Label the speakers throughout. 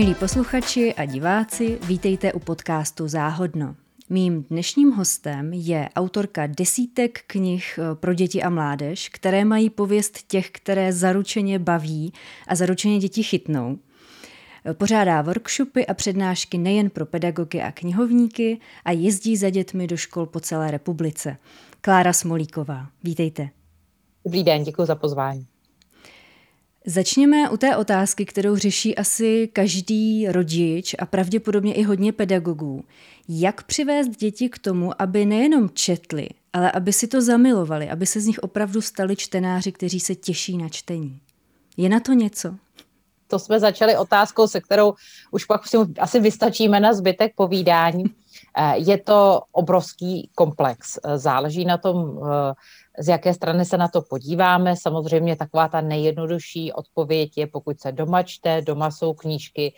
Speaker 1: Milí posluchači a diváci, vítejte u podcastu Záhodno. Mým dnešním hostem je autorka desítek knih eh, pro děti a mládež, které mají pověst těch, které zaručeně baví a zaručeně děti chytnou. Pořádá workshopy a přednášky nejen pro pedagogy a knihovníky a jezdí za dětmi do škol po celé republice. Klára Smolíková, vítejte.
Speaker 2: Dobrý den, děkuji za pozvání.
Speaker 1: Začněme u té otázky, kterou řeší asi každý rodič a pravděpodobně i hodně pedagogů. Jak přivést děti k tomu, aby nejenom četli, ale aby si to zamilovali, aby se z nich opravdu stali čtenáři, kteří se těší na čtení? Je na to něco?
Speaker 2: To jsme začali otázkou, se kterou už pak si asi vystačíme na zbytek povídání. Eh, je to obrovský komplex. Eh, záleží na tom, eh, z jaké strany se na to podíváme. Samozřejmě taková ta nejjednodušší odpověď je, pokud se doma čte, doma jsou knížky,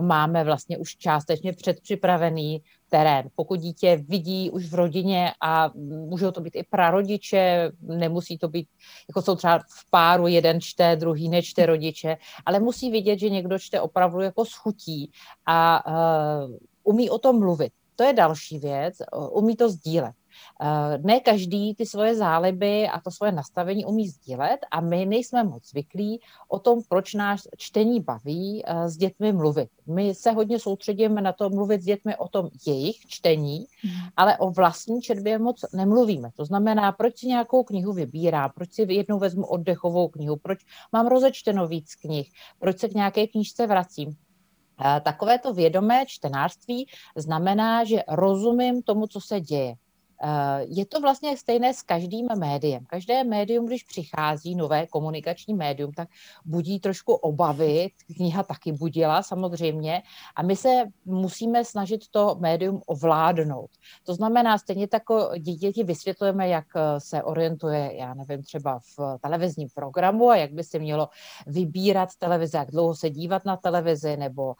Speaker 2: máme vlastně už částečně předpřipravený terén. Pokud dítě vidí už v rodině a můžou to být i prarodiče, nemusí to být, jako jsou třeba v páru, jeden čte, druhý nečte rodiče, ale musí vidět, že někdo čte opravdu jako schutí a uh, umí o tom mluvit. To je další věc, umí to sdílet. Eh, ne každý ty svoje záliby a to svoje nastavení umí sdílet a my nejsme moc zvyklí o tom, proč nás čtení baví eh, s dětmi mluvit. My se hodně soustředíme na to mluvit s dětmi o tom jejich čtení, hmm. ale o vlastní četbě moc nemluvíme. To znamená, proč si nějakou knihu vybírám, proč si jednou vezmu oddechovou knihu, proč mám rozečteno víc knih, proč se k nějaké knížce vracím. Eh, takovéto vědomé čtenářství znamená, že rozumím tomu, co se děje. Eh, je to vlastně stejné s každým médiem. Každé médium, když přichází nové komunikační médium, tak budí trošku obavy. Kniha taky budila samozřejmě. A my se musíme snažit to médium ovládnout. To znamená, stejně tak děti vysvětlujeme, jak eh, se orientuje, já nevím, třeba v televizním programu a jak by si mělo vybírat televize, jak dlouho se dívat na televizi, nebo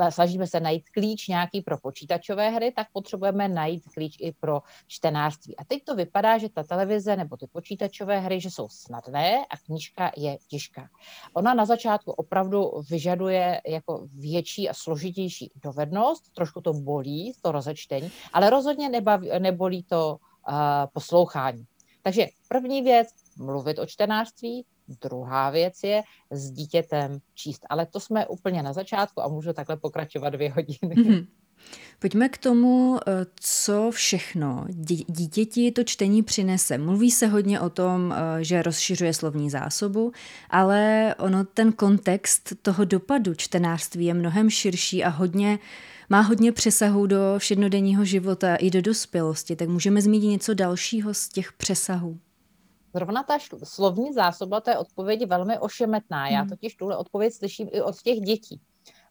Speaker 2: eh, snažíme se najít klíč nějaký pro počítačové hry, tak potřebujeme najít klíč i pro čtenářství. A teď to vypadá, že ta televize nebo ty počítačové hry, že jsou snadné a knížka je těžká. Ona na začátku opravdu vyžaduje jako větší a složitější dovednost, trošku to bolí, to rozečtení, ale rozhodně nebaví, nebolí to uh, poslouchání. Takže první věc, mluvit o čtenářství, druhá věc je s dítětem číst. Ale to jsme úplně na začátku a můžu takhle pokračovat dvě hodiny. Mm-hmm.
Speaker 1: Pojďme k tomu, eh, co všechno dítěti to čtení přinese. Mluví se hodně o tom, eh, že rozšiřuje slovní zásobu, ale ono ten kontext toho dopadu čtenářství je mnohem širší a hodně má hodně přesahů do všednodenního života i do dospělosti. Tak můžeme zmínit něco dalšího z těch přesahů?
Speaker 2: Zrovna ta slovní zásoba, to je odpověď velmi ošemetná. Já hmm. totiž tuhle odpověď slyším i od těch dětí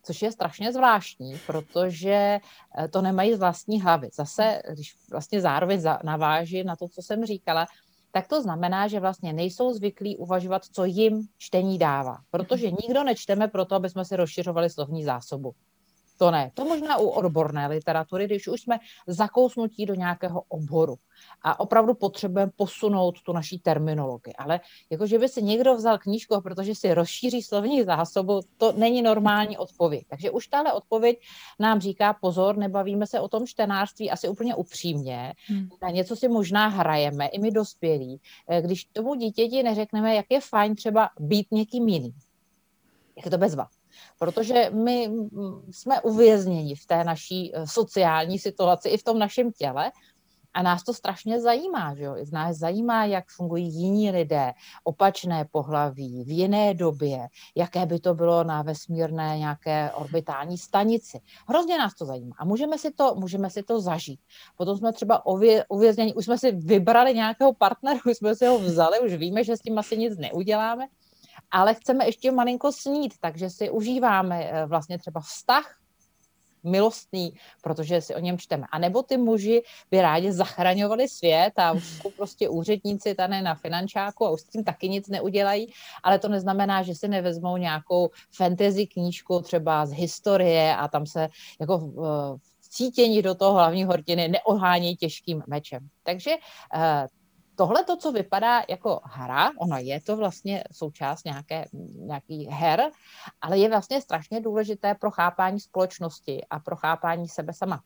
Speaker 2: což je strašně zvláštní, protože eh, to nemají z vlastní hlavy. Zase, když vlastně zároveň naváží na to, co jsem říkala, tak to znamená, že vlastně nejsou zvyklí uvažovat, co jim čtení dává. Protože nikdo nečteme proto, aby jsme si rozšiřovali slovní zásobu. To ne. To možná u odborné literatury, když už jsme zakousnutí do nějakého oboru a opravdu potřebujeme posunout tu naší terminologii. Ale jako, že by si někdo vzal knížku, protože si rozšíří slovní zásobu, to není normální odpověď. Takže už tahle odpověď nám říká pozor, nebavíme se o tom čtenářství asi úplně upřímně. Hmm. Na něco si možná hrajeme, i my dospělí. Eh, když tomu dítěti neřekneme, jak je fajn třeba být někým jiným. Jak je to bezva protože my jsme uvězněni v té naší eh, sociální situaci i v tom našem těle a nás to strašně zajímá, že jo? Nás zajímá, jak fungují jiní lidé, opačné pohlaví, v jiné době, jaké by to bylo na vesmírné nějaké orbitální stanici. Hrozně nás to zajímá a můžeme si to, můžeme si to zažít. Potom jsme třeba ově, uvězněni, už jsme si vybrali nějakého partnera, už jsme si ho vzali, už víme, že s tím asi nic neuděláme ale chceme ještě malinko snít, takže si užíváme eh, vlastně třeba vztah milostný, protože si o něm čteme. A nebo ty muži by rádi zachraňovali svět a už jsou prostě úředníci tady na finančáku a už s tím taky nic neudělají, ale to neznamená, že si nevezmou nějakou fantasy knížku třeba z historie a tam se jako v cítění do toho hlavního hrdiny neohání těžkým mečem. Takže eh, tohle to, co vypadá jako hra, ono je to vlastně součást nějaké, nějaký her, ale je vlastně strašně důležité pro chápání společnosti a pro chápání sebe sama.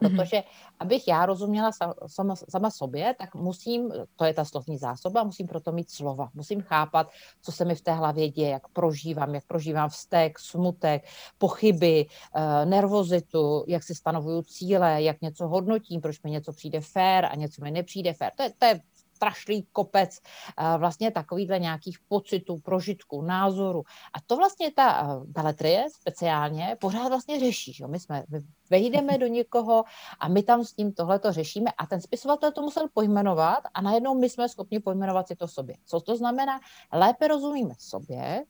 Speaker 2: Mhm. Protože abych já rozuměla sama, sama sobě, tak musím, to je ta slovní zásoba, musím proto mít slova. Musím chápat, co se mi v té hlavě děje, jak prožívám, jak prožívám vztek, smutek, pochyby, eh, nervozitu, jak si stanovuju cíle, jak něco hodnotím, proč mi něco přijde fér a něco mi nepřijde fér. To je, to je strašný kopec vlastně takovýhle nějakých pocitů, prožitků, názorů. A to vlastně ta beletrie speciálně pořád vlastně řeší. Že? My jsme, my vejdeme do někoho a my tam s tím tohleto řešíme a ten spisovatel to musel pojmenovat a najednou my jsme schopni pojmenovat si to sobě. Co to znamená? Lépe rozumíme sobě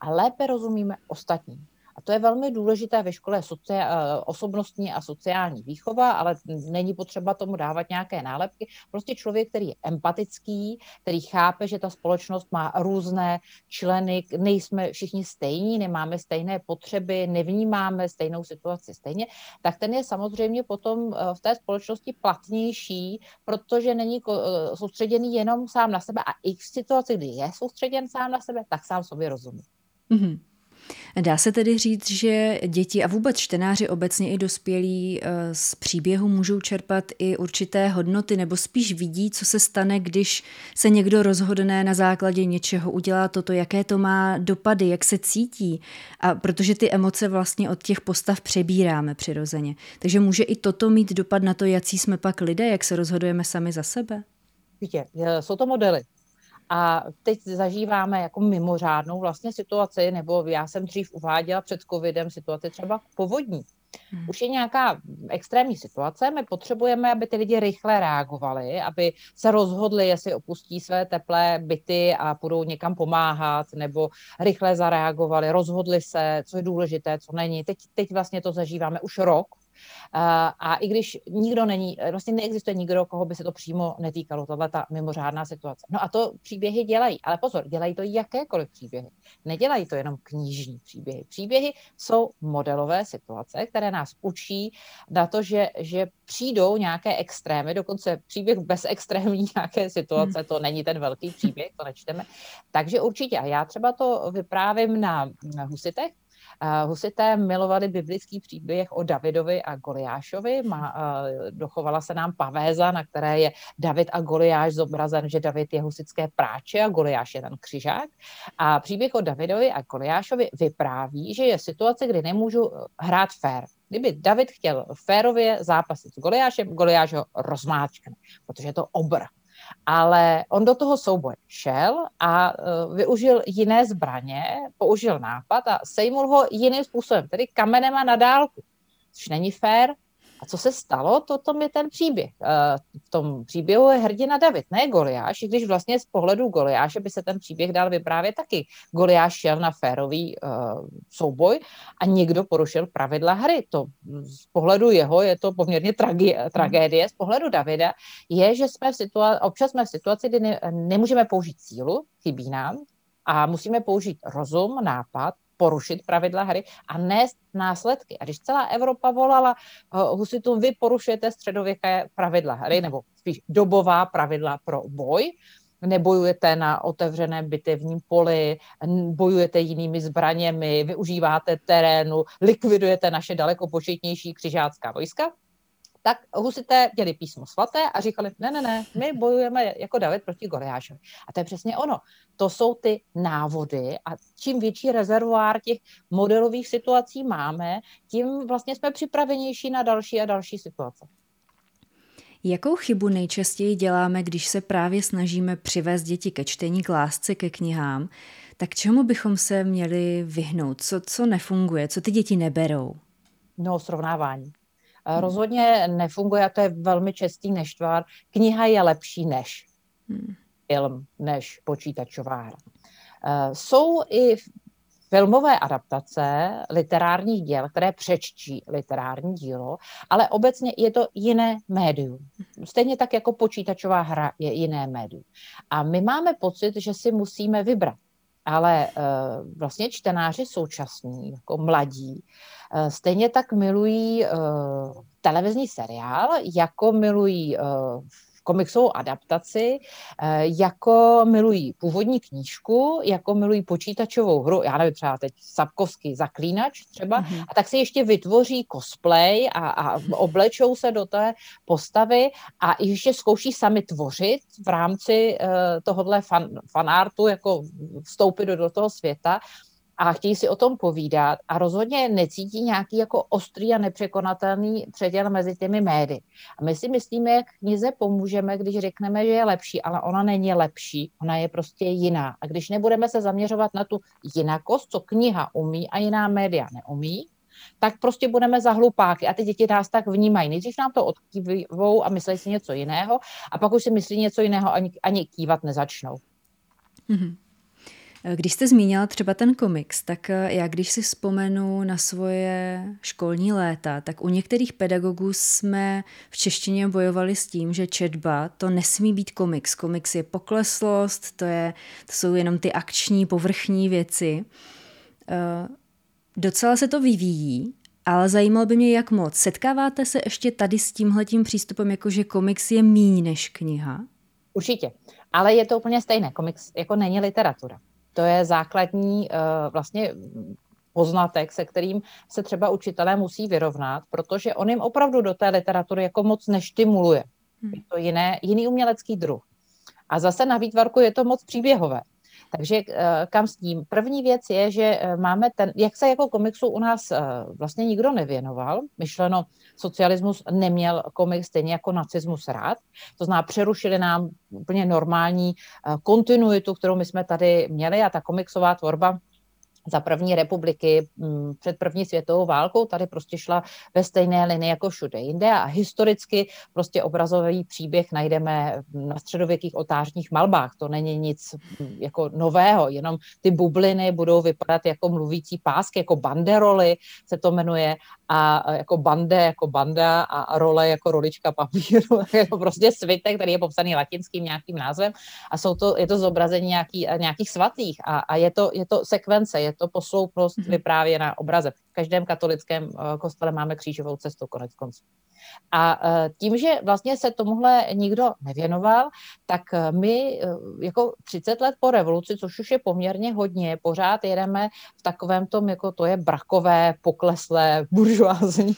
Speaker 2: a lépe rozumíme ostatním. A to je velmi důležité ve škole eh, osobnostní a sociální výchova, ale není potřeba tomu dávat nějaké nálepky. Prostě člověk, který je empatický, který chápe, že ta společnost má různé členy, nejsme všichni stejní, nemáme stejné potřeby, nevnímáme stejnou situaci stejně, tak ten je samozřejmě potom eh, v té společnosti platnější, protože není eh, soustředěný jenom sám na sebe a i v situaci, kdy je soustředěn sám na sebe, tak sám sobě rozumí. Mm-hmm.
Speaker 1: Dá se tedy říct, že děti a vůbec čtenáři obecně i dospělí eh, z příběhu můžou čerpat i určité hodnoty nebo spíš vidí, co se stane, když se někdo rozhodne na základě něčeho udělat toto, jaké to má dopady, jak se cítí. A protože ty emoce vlastně od těch postav přebíráme přirozeně. Takže může i toto mít dopad na to, jaký jsme pak lidé, jak se rozhodujeme sami za sebe?
Speaker 2: Víte, jsou to modely. A teď zažíváme jako mimořádnou vlastně situaci, nebo já jsem dřív uváděla před covidem situaci třeba povodní. Hmm. Už je nějaká extrémní situace, my potřebujeme, aby ty lidi rychle reagovali, aby se rozhodli, jestli opustí své teplé byty a půjdou někam pomáhat, nebo rychle zareagovali, rozhodli se, co je důležité, co není. Teď, teď vlastně to zažíváme už rok, a i když nikdo není, vlastně neexistuje nikdo, koho by se to přímo netýkalo, tohle ta mimořádná situace. No a to příběhy dělají, ale pozor, dělají to jakékoliv příběhy. Nedělají to jenom knižní příběhy. Příběhy jsou modelové situace, které nás učí na to, že, že přijdou nějaké extrémy, dokonce příběh bez extrémní nějaké situace, to není ten velký příběh, to nečteme. Takže určitě, a já třeba to vyprávím na, na Husitech, Husité milovali biblický příběh o Davidovi a Goliášovi. Má, dochovala se nám pavéza, na které je David a Goliáš zobrazen, že David je husické práče a Goliáš je ten křižák. A příběh o Davidovi a Goliášovi vypráví, že je situace, kdy nemůžu hrát fér. Kdyby David chtěl férově zápasit s Goliášem, Goliáš ho rozmáčkne, protože je to obr ale on do toho souboje šel a uh, využil jiné zbraně, použil nápad a sejmul ho jiným způsobem, tedy kamenem a na dálku, což není fér, a co se stalo, to tom je ten příběh. Eh, v tom příběhu je hrdina David, ne Goliáš, i když vlastně z pohledu Goliáše by se ten příběh dal vyprávět taky. Goliáš šel na férový uh, souboj a někdo porušil pravidla hry. To z pohledu jeho je to poměrně tragi- hmm. tragédie. Z pohledu Davida je, že jsme v situaci, občas jsme v situaci, kdy ne, nemůžeme použít sílu, chybí nám, a musíme použít rozum, nápad, porušit pravidla hry a nést následky. A když celá Evropa volala uh, husitům, vy porušujete středověké pravidla hry, nebo spíš dobová pravidla pro boj, nebojujete na otevřeném bitevním poli, bojujete jinými zbraněmi, využíváte terénu, likvidujete naše daleko početnější křižácká vojska, tak husité měli písmo svaté a říkali, ne, ne, ne, my bojujeme jako David proti Goliášovi. A to je přesně ono. To jsou ty návody a čím větší rezervoár těch modelových situací máme, tím vlastně jsme připravenější na další a další situace.
Speaker 1: Jakou chybu nejčastěji děláme, když se právě snažíme přivést děti ke čtení, k lásce, ke knihám? Tak čemu bychom se měli vyhnout? Co, co nefunguje? Co ty děti neberou?
Speaker 2: No, srovnávání. Hmm. Rozhodně nefunguje a to je velmi častý neštvar. Kniha je lepší než hmm. film, než počítačová hra. Eh, jsou i filmové adaptace literárních děl, které přečtí literární dílo, ale obecně je to jiné médium. Stejně tak jako počítačová hra je jiné médium. A my máme pocit, že si musíme vybrat. Ale uh, vlastně čtenáři současní, jako mladí, uh, stejně tak milují uh, televizní seriál, jako milují komiksovou adaptaci, eh, jako milují původní knížku, jako milují počítačovou hru, já nevím, třeba teď Sapkovský zaklínač třeba, mm-hmm. a tak si ještě vytvoří cosplay a, a oblečou se do té postavy a ještě zkouší sami tvořit v rámci uh, tohohle fan, fanartu, jako vstoupit do, do toho světa a chtějí si o tom povídat a rozhodně necítí nějaký jako ostrý a nepřekonatelný předěl mezi těmi médy. A my si myslíme, jak knize pomůžeme, když řekneme, že je lepší, ale ona není lepší, ona je prostě jiná. A když nebudeme se zaměřovat na tu jinakost, co kniha umí a jiná média neumí, tak prostě budeme za hlupáky a ty děti nás tak vnímají. Nejdřív nám to odkývou a myslí si něco jiného a pak už si myslí něco jiného ani, ani kývat nezačnou. Mm-hmm.
Speaker 1: Když jste zmínila třeba ten komiks, tak eh, já když si vzpomenu na svoje školní léta, tak u některých pedagogů jsme v češtině bojovali s tím, že četba to nesmí být komiks. Komiks je pokleslost, to, je, to jsou jenom ty akční, povrchní věci. Eh, docela se to vyvíjí, ale zajímalo by mě, jak moc. Setkáváte se ještě tady s tímhletím přístupem, jako že komiks je míň než kniha?
Speaker 2: Určitě, ale je to úplně stejné. Komiks jako není literatura. To je základní uh, vlastně poznatek, se kterým se třeba učitelé musí vyrovnat, protože on jim opravdu do té literatury jako moc neštimuluje. Hmm. Je to jiné, jiný umělecký druh. A zase na výtvarku je to moc příběhové. Takže eh, kam s tím? První věc je, že eh, máme ten, jak se jako komiksu u nás vlastně nikdo nevěnoval, myšleno, socialismus neměl komiks stejně jako nacismus rád, to znamená, přerušili nám úplně normální kontinuitu, kterou my jsme tady měli a ta komiksová tvorba za první republiky mm, před první světovou válkou, tady prostě šla ve stejné linii jako všude jinde a historicky prostě obrazový příběh najdeme na středověkých otářních malbách. To není nic mm, jako nového, jenom ty bubliny budou vypadat jako mluvící pásky, jako banderoly se to jmenuje a jako bande jako banda a role jako rolička papíru. je to prostě svitek, který je popsaný latinským nějakým názvem a jsou to, je to zobrazení nějaký, nějakých svatých a, a je, to, je to sekvence, je to posloupnost mm-hmm. vyprávěna obraze. V každém katolickém eh, kostele máme křížovou cestu konec konců. A eh, tím, že vlastně se tomuhle nikdo nevěnoval, tak eh, my jako 30 let po revoluci, což už je poměrně hodně, pořád jedeme v takovém tom, jako to je brakové, pokleslé, buržoázní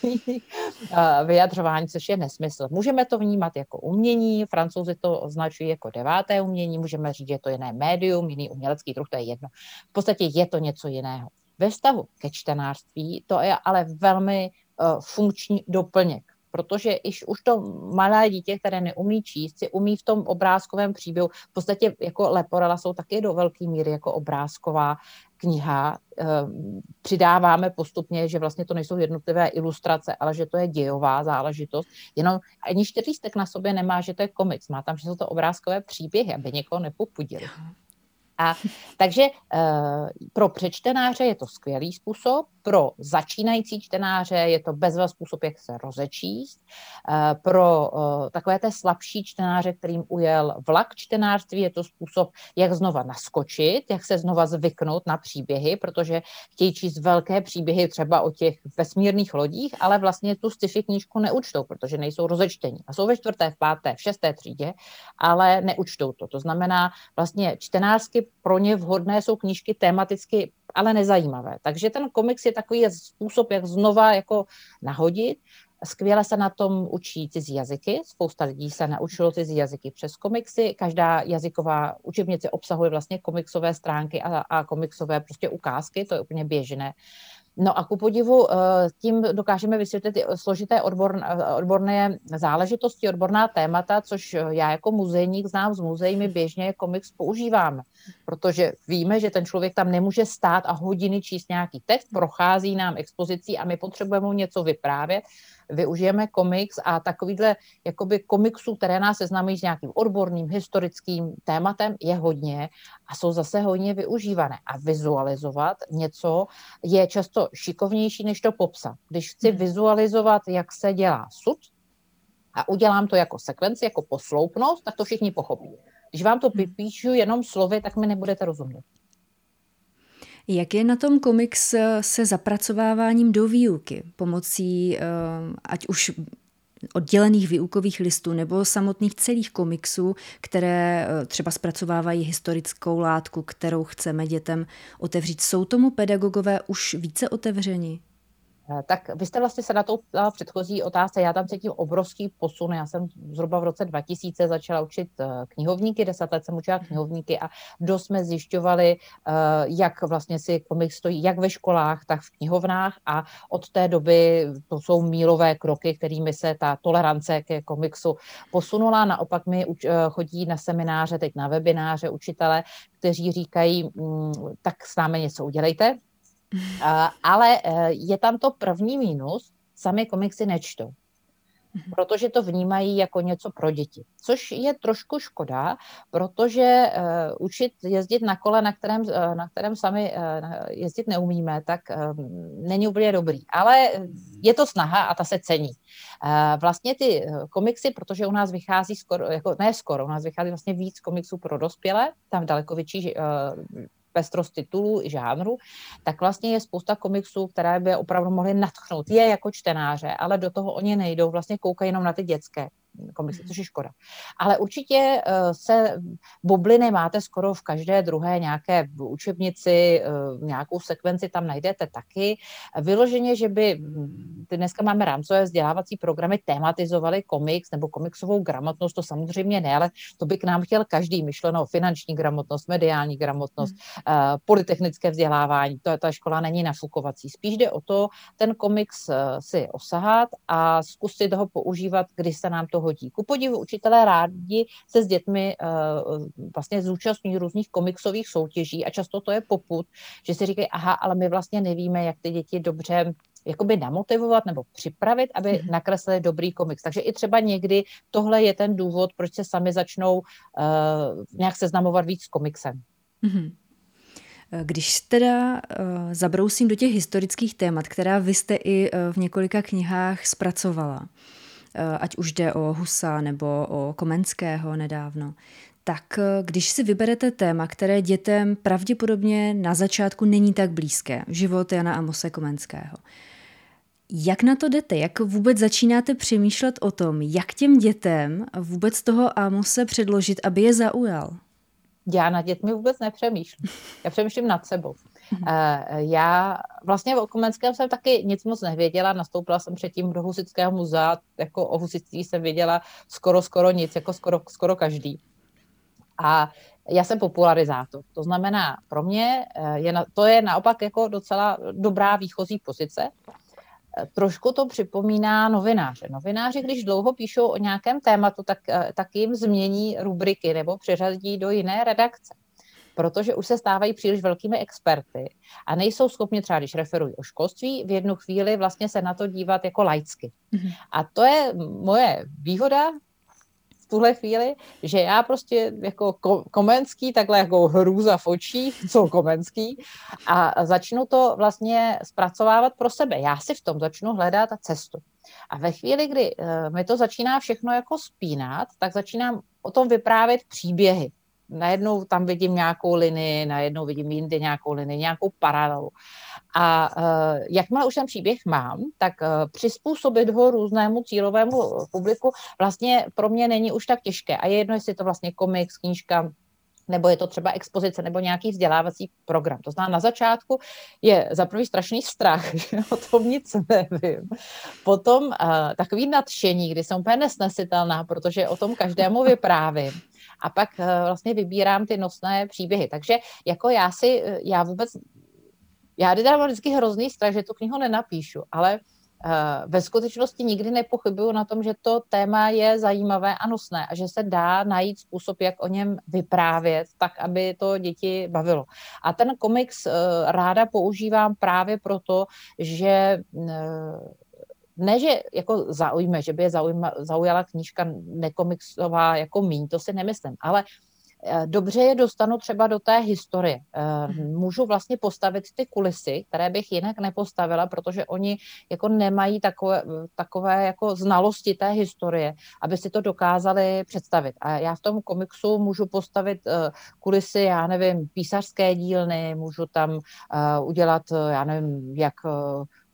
Speaker 2: vyjadřování, což je nesmysl. Můžeme to vnímat jako umění, francouzi to označují jako deváté umění, můžeme říct, že je to jiné médium, jiný umělecký druh, to je jedno. V podstatě je to něco jiného. Ve vztahu ke čtenářství to je ale velmi funkční doplněk, protože iž už to malé dítě, které neumí číst, si umí v tom obrázkovém příběhu, v podstatě jako Leporela jsou taky do velké míry jako obrázková kniha. Uh, přidáváme postupně, že vlastně to nejsou jednotlivé ilustrace, ale že to je dějová záležitost. Jenom ani čtyřlístek na sobě nemá, že to je komiks, má tam, že jsou to obrázkové příběhy, aby někoho nepopudili. A takže uh, pro přečtenáře je to skvělý způsob, pro začínající čtenáře je to bezva způsob, jak se rozečíst. Uh, pro uh, takové té slabší čtenáře, kterým ujel vlak čtenářství, je to způsob, jak znova naskočit, jak se znova zvyknout na příběhy, protože chtějí číst velké příběhy třeba o těch vesmírných lodích, ale vlastně tu sci-fi knížku neučtou, protože nejsou rozečtení. A jsou ve čtvrté, v páté, v šesté třídě, ale neučtou to. To znamená, vlastně čtenářsky pro ně vhodné jsou knížky tematicky, ale nezajímavé. Takže ten komiks je takový způsob, jak znova jako nahodit. Skvěle se na tom učí cizí jazyky. Spousta lidí se naučilo cizí jazyky přes komiksy. Každá jazyková učebnice obsahuje vlastně komiksové stránky a, a komiksové prostě ukázky, to je úplně běžné. No a ku podivu eh, tím dokážeme vysvětlit složité odbor, eh, odborné záležitosti, odborná témata, což já jako muzejník znám z muzeí, my běžně komiks používáme, protože víme, že ten člověk tam nemůže stát a hodiny číst nějaký text, prochází nám expozicí a my potřebujeme mu něco vyprávět, využijeme komiks a takovýhle jakoby komiksů, které nás seznámí s nějakým odborným historickým tématem, je hodně a jsou zase hodně využívané. A vizualizovat něco je často šikovnější, než to popsat. Když chci hmm. vizualizovat, jak se dělá sud, a udělám to jako sekvenci, jako posloupnost, tak to všichni pochopí. Když vám to vypíšu hmm. jenom slovy, tak mi nebudete rozumět.
Speaker 1: Jak je na tom komiks se zapracováváním do výuky pomocí, eh, ať už oddělených výukových listů nebo samotných celých komiksů, které eh, třeba zpracovávají historickou látku, kterou chceme dětem otevřít. Jsou tomu pedagogové už více otevřeni?
Speaker 2: Eh, tak vy jste vlastně se na to předchozí otázce. Já tam cítím obrovský posun. Já jsem zhruba v roce 2000 začala učit eh, knihovníky, deset let jsem učila knihovníky a dost jsme zjišťovali, eh, jak vlastně si komik stojí, jak ve školách, tak v knihovnách a od té doby to jsou mílové kroky, kterými se ta tolerance ke komiksu posunula. Naopak mi chodí na semináře, teď na webináře učitele, kteří říkají, mm, tak s námi něco udělejte, ale e, je tam to první mínus, sami komiksy nečtou mhm. protože to vnímají jako něco pro děti. Což je trošku škoda, protože uh, učit jezdit na kole, na kterém, uh, na kterém sami uh, jezdit neumíme, tak uh, není úplně dobrý. Ale je to snaha a ta se cení. Uh, vlastně ty komiksy, protože u nás vychází skoro, jako, ne skoro, u nás vychází vlastně víc komiksů pro dospělé, tam daleko větší uh, pestrost titulů i žánru, tak vlastně je spousta komiksů, které by opravdu mohly natchnout je jako čtenáře, ale do toho oni nejdou, vlastně koukají jenom na ty dětské komiksy, což je škoda. Ale určitě uh, se bubliny máte skoro v každé druhé nějaké učebnici, uh, nějakou sekvenci tam najdete taky. Vyloženě, že by, hm, dneska máme rámcové vzdělávací programy, tematizovaly komiks nebo komiksovou gramotnost, to samozřejmě ne, ale to by k nám chtěl každý, myšleno finanční gramotnost, mediální gramotnost, hmm. uh, polytechnické vzdělávání, to, ta škola není nafukovací. Spíš jde o to, ten komiks si osahat a zkusit ho používat, když se nám to hodí. Ku podivu učitelé rádi se s dětmi uh, vlastně zúčastní různých komiksových soutěží a často to je poput, že si říkají, aha, ale my vlastně nevíme, jak ty děti dobře jakoby namotivovat nebo připravit, aby mm-hmm. nakreslili dobrý komiks. Takže i třeba někdy tohle je ten důvod, proč se sami začnou uh, nějak seznamovat víc s komiksem. Mm-hmm.
Speaker 1: Když teda uh, zabrousím do těch historických témat, která vy jste i uh, v několika knihách zpracovala, Eh, ať už jde o Husa nebo o Komenského nedávno, tak eh, když si vyberete téma, které dětem pravděpodobně na začátku není tak blízké, život Jana Amose Komenského, jak na to jdete? Jak vůbec začínáte přemýšlet o tom, jak těm dětem vůbec toho Amose předložit, aby je zaujal?
Speaker 2: Já na dětmi vůbec nepřemýšlím. Já přemýšlím nad sebou. Uh, já vlastně o Komenském jsem taky nic moc nevěděla, nastoupila jsem předtím do Husického muzea, jako o husitství jsem věděla skoro, skoro nic, jako skoro, skoro každý. A já jsem popularizátor. To znamená, pro mě eh, je, to je naopak jako docela dobrá výchozí pozice. Eh, trošku to připomíná novináře. Novináři, když dlouho píšou o nějakém tématu, tak, tak jim změní rubriky nebo přeřadí do jiné redakce protože už se stávají příliš velkými experty a nejsou schopni třeba, když referují o školství, v jednu chvíli vlastně se na to dívat jako laicky. Mm-hmm. A to je moje výhoda v tuhle chvíli, že já prostě jako Komenský, takhle jako hrůza v očích, co Komenský, a začnu to vlastně zpracovávat pro sebe. Já si v tom začnu hledat cestu. A ve chvíli, kdy uh, mi to začíná všechno jako spínat, tak začínám o tom vyprávět příběhy najednou tam vidím nějakou linii, najednou vidím jinde nějakou linii, nějakou paralelu. A uh, jakmile už ten příběh mám, tak uh, přizpůsobit ho různému cílovému publiku vlastně pro mě není už tak těžké. A je jedno, jestli je to vlastně komiks, knížka, nebo je to třeba expozice nebo nějaký vzdělávací program. To znamená, na začátku je za prvý strašný strach, že o tom nic nevím. Potom uh, takový nadšení, kdy jsem úplně nesnesitelná, protože o tom každému vyprávím a pak eh, vlastně vybírám ty nosné příběhy. Takže jako já si, eh, já vůbec, já teda mám vždycky hrozný strach, že tu knihu nenapíšu, ale eh, ve skutečnosti nikdy nepochybuju na tom, že to téma je zajímavé a nosné a že se dá najít způsob, jak o něm vyprávět, tak, aby to děti bavilo. A ten komiks ráda používám právě proto, že ne, že jako zaujme, že by je zaujma, zaujala knížka nekomiksová jako míň, to si nemyslím, ale eh, dobře je dostanu třeba do té historie. Eh, mhm. Můžu vlastně postavit ty kulisy, které bych jinak nepostavila, protože oni jako nemají takové, takové jako znalosti té historie, aby si to dokázali představit. A já v tom komiksu můžu postavit eh, kulisy, já nevím, písařské dílny, můžu tam udělat, já nevím, jak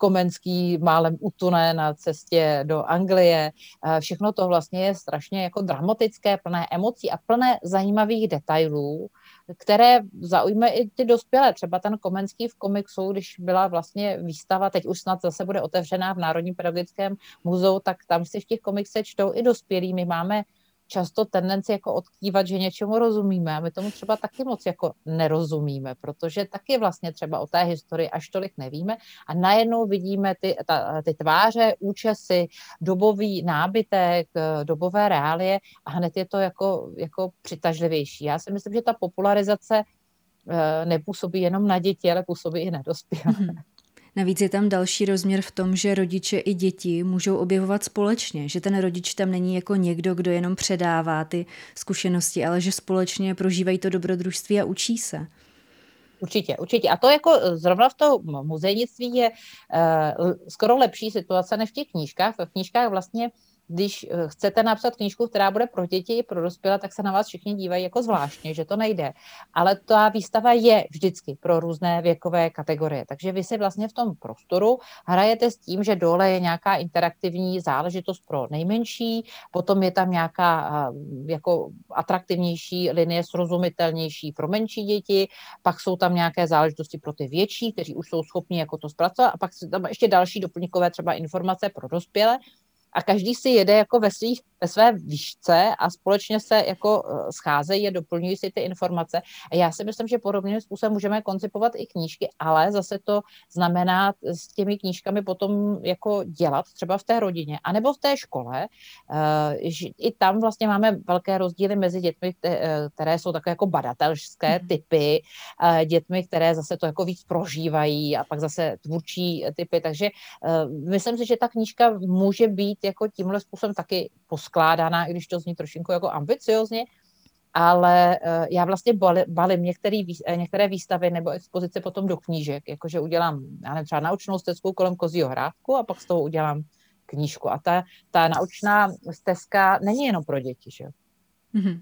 Speaker 2: Komenský málem utune na cestě do Anglie. Všechno to vlastně je strašně jako dramatické, plné emocí a plné zajímavých detailů, které zaujme i ty dospělé. Třeba ten Komenský v komiksu, když byla vlastně výstava, teď už snad zase bude otevřená v Národním pedagogickém muzeu, tak tam si v těch komiksech čtou i dospělí. My máme často tendenci jako odkývat, že něčemu rozumíme a my tomu třeba taky moc jako nerozumíme, protože taky vlastně třeba o té historii až tolik nevíme a najednou vidíme ty, ta, ty tváře, účesy, dobový nábytek, dobové reálie a hned je to jako, jako přitažlivější. Já si myslím, že ta popularizace eh, nepůsobí jenom na děti, ale působí i na dospělé. Mm-hmm.
Speaker 1: Navíc je tam další rozměr v tom, že rodiče i děti můžou objevovat společně, že ten rodič tam není jako někdo, kdo jenom předává ty zkušenosti, ale že společně prožívají to dobrodružství a učí se.
Speaker 2: Určitě, určitě. A to jako zrovna v tom muzejnictví je uh, skoro lepší situace než v těch knížkách. V knížkách vlastně když eh, chcete napsat knížku, která bude pro děti i pro dospělé, tak se na vás všichni dívají jako zvláštně, že to nejde. Ale ta výstava je vždycky pro různé věkové kategorie. Takže vy si vlastně v tom prostoru hrajete s tím, že dole je nějaká interaktivní záležitost pro nejmenší, potom je tam nějaká eh, jako atraktivnější linie, srozumitelnější pro menší děti, pak jsou tam nějaké záležitosti pro ty větší, kteří už jsou schopni jako to zpracovat a pak jsou tam ještě další doplňkové třeba informace pro dospělé a každý si jede jako ve, svých, ve své výšce a společně se jako eh, scházejí a doplňují si ty informace. A já si myslím, že podobným způsobem můžeme koncipovat i knížky, ale zase to znamená s těmi knížkami potom jako dělat třeba v té rodině, anebo v té škole. Eh, I tam vlastně máme velké rozdíly mezi dětmi, eh, které jsou takové jako badatelské mhm. typy, dětmi, které zase to jako víc prožívají a pak zase tvůrčí typy. Takže myslím si, že ta knížka může být jako tímhle způsobem taky poskládaná, i když to zní trošinku jako ambiciozně, ale uh, já vlastně balím některé, eh, některé výstavy nebo expozice potom do knížek, jakože udělám, já nevím, třeba naučnou stezku kolem kozího hrádku a pak z toho udělám knížku. A ta, ta naučná stezka není jenom pro děti, že? Mm-hmm.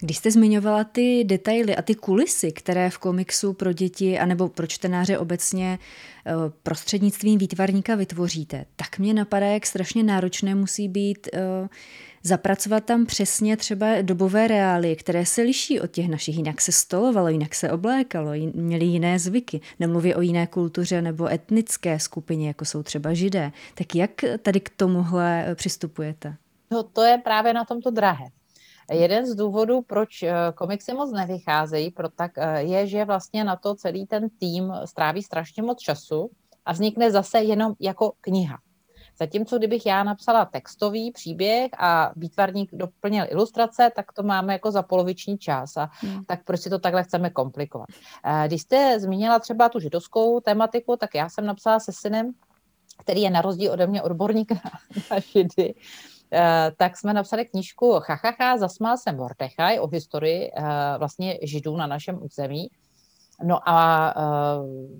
Speaker 1: Když jste zmiňovala ty detaily a ty kulisy, které v komiksu pro děti anebo pro čtenáře obecně eh, prostřednictvím výtvarníka vytvoříte, tak mě napadá, jak strašně náročné musí být eh, zapracovat tam přesně třeba dobové reály, které se liší od těch našich. Jinak se stolovalo, jinak se oblékalo, měli jiné zvyky. Nemluvě o jiné kultuře nebo etnické skupině, jako jsou třeba židé. Tak jak tady k tomuhle přistupujete?
Speaker 2: No to je právě na tomto drahé. Jeden z důvodů, proč eh, komiksy moc nevycházejí, pro tak eh, je, že vlastně na to celý ten tým stráví strašně moc času a vznikne zase jenom jako kniha. Zatímco kdybych já napsala textový příběh a výtvarník doplnil ilustrace, tak to máme jako za poloviční čas. A hmm. tak proč si to takhle chceme komplikovat? Eh, když jste zmínila třeba tu židovskou tematiku, tak já jsem napsala se synem, který je na rozdíl ode mě odborník na, na židy, tak jsme napsali knížku Chachacha, zasmál jsem Mordechaj o historii eh, vlastně židů na našem území. No a eh,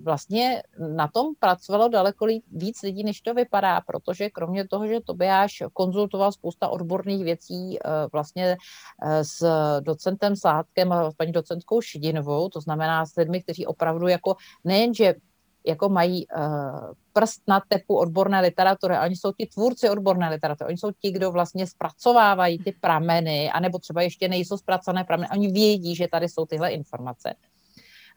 Speaker 2: vlastně na tom pracovalo daleko víc lidí, než to vypadá, protože kromě toho, že Tobiáš konzultoval spousta odborných věcí vlastně s docentem Sládkem a paní docentkou Šidinovou, to znamená s lidmi, kteří opravdu jako nejenže jako mají uh, prst na tepu odborné literatury, oni jsou ti tvůrci odborné literatury, oni jsou ti, kdo vlastně zpracovávají ty prameny, anebo třeba ještě nejsou zpracované prameny, oni vědí, že tady jsou tyhle informace.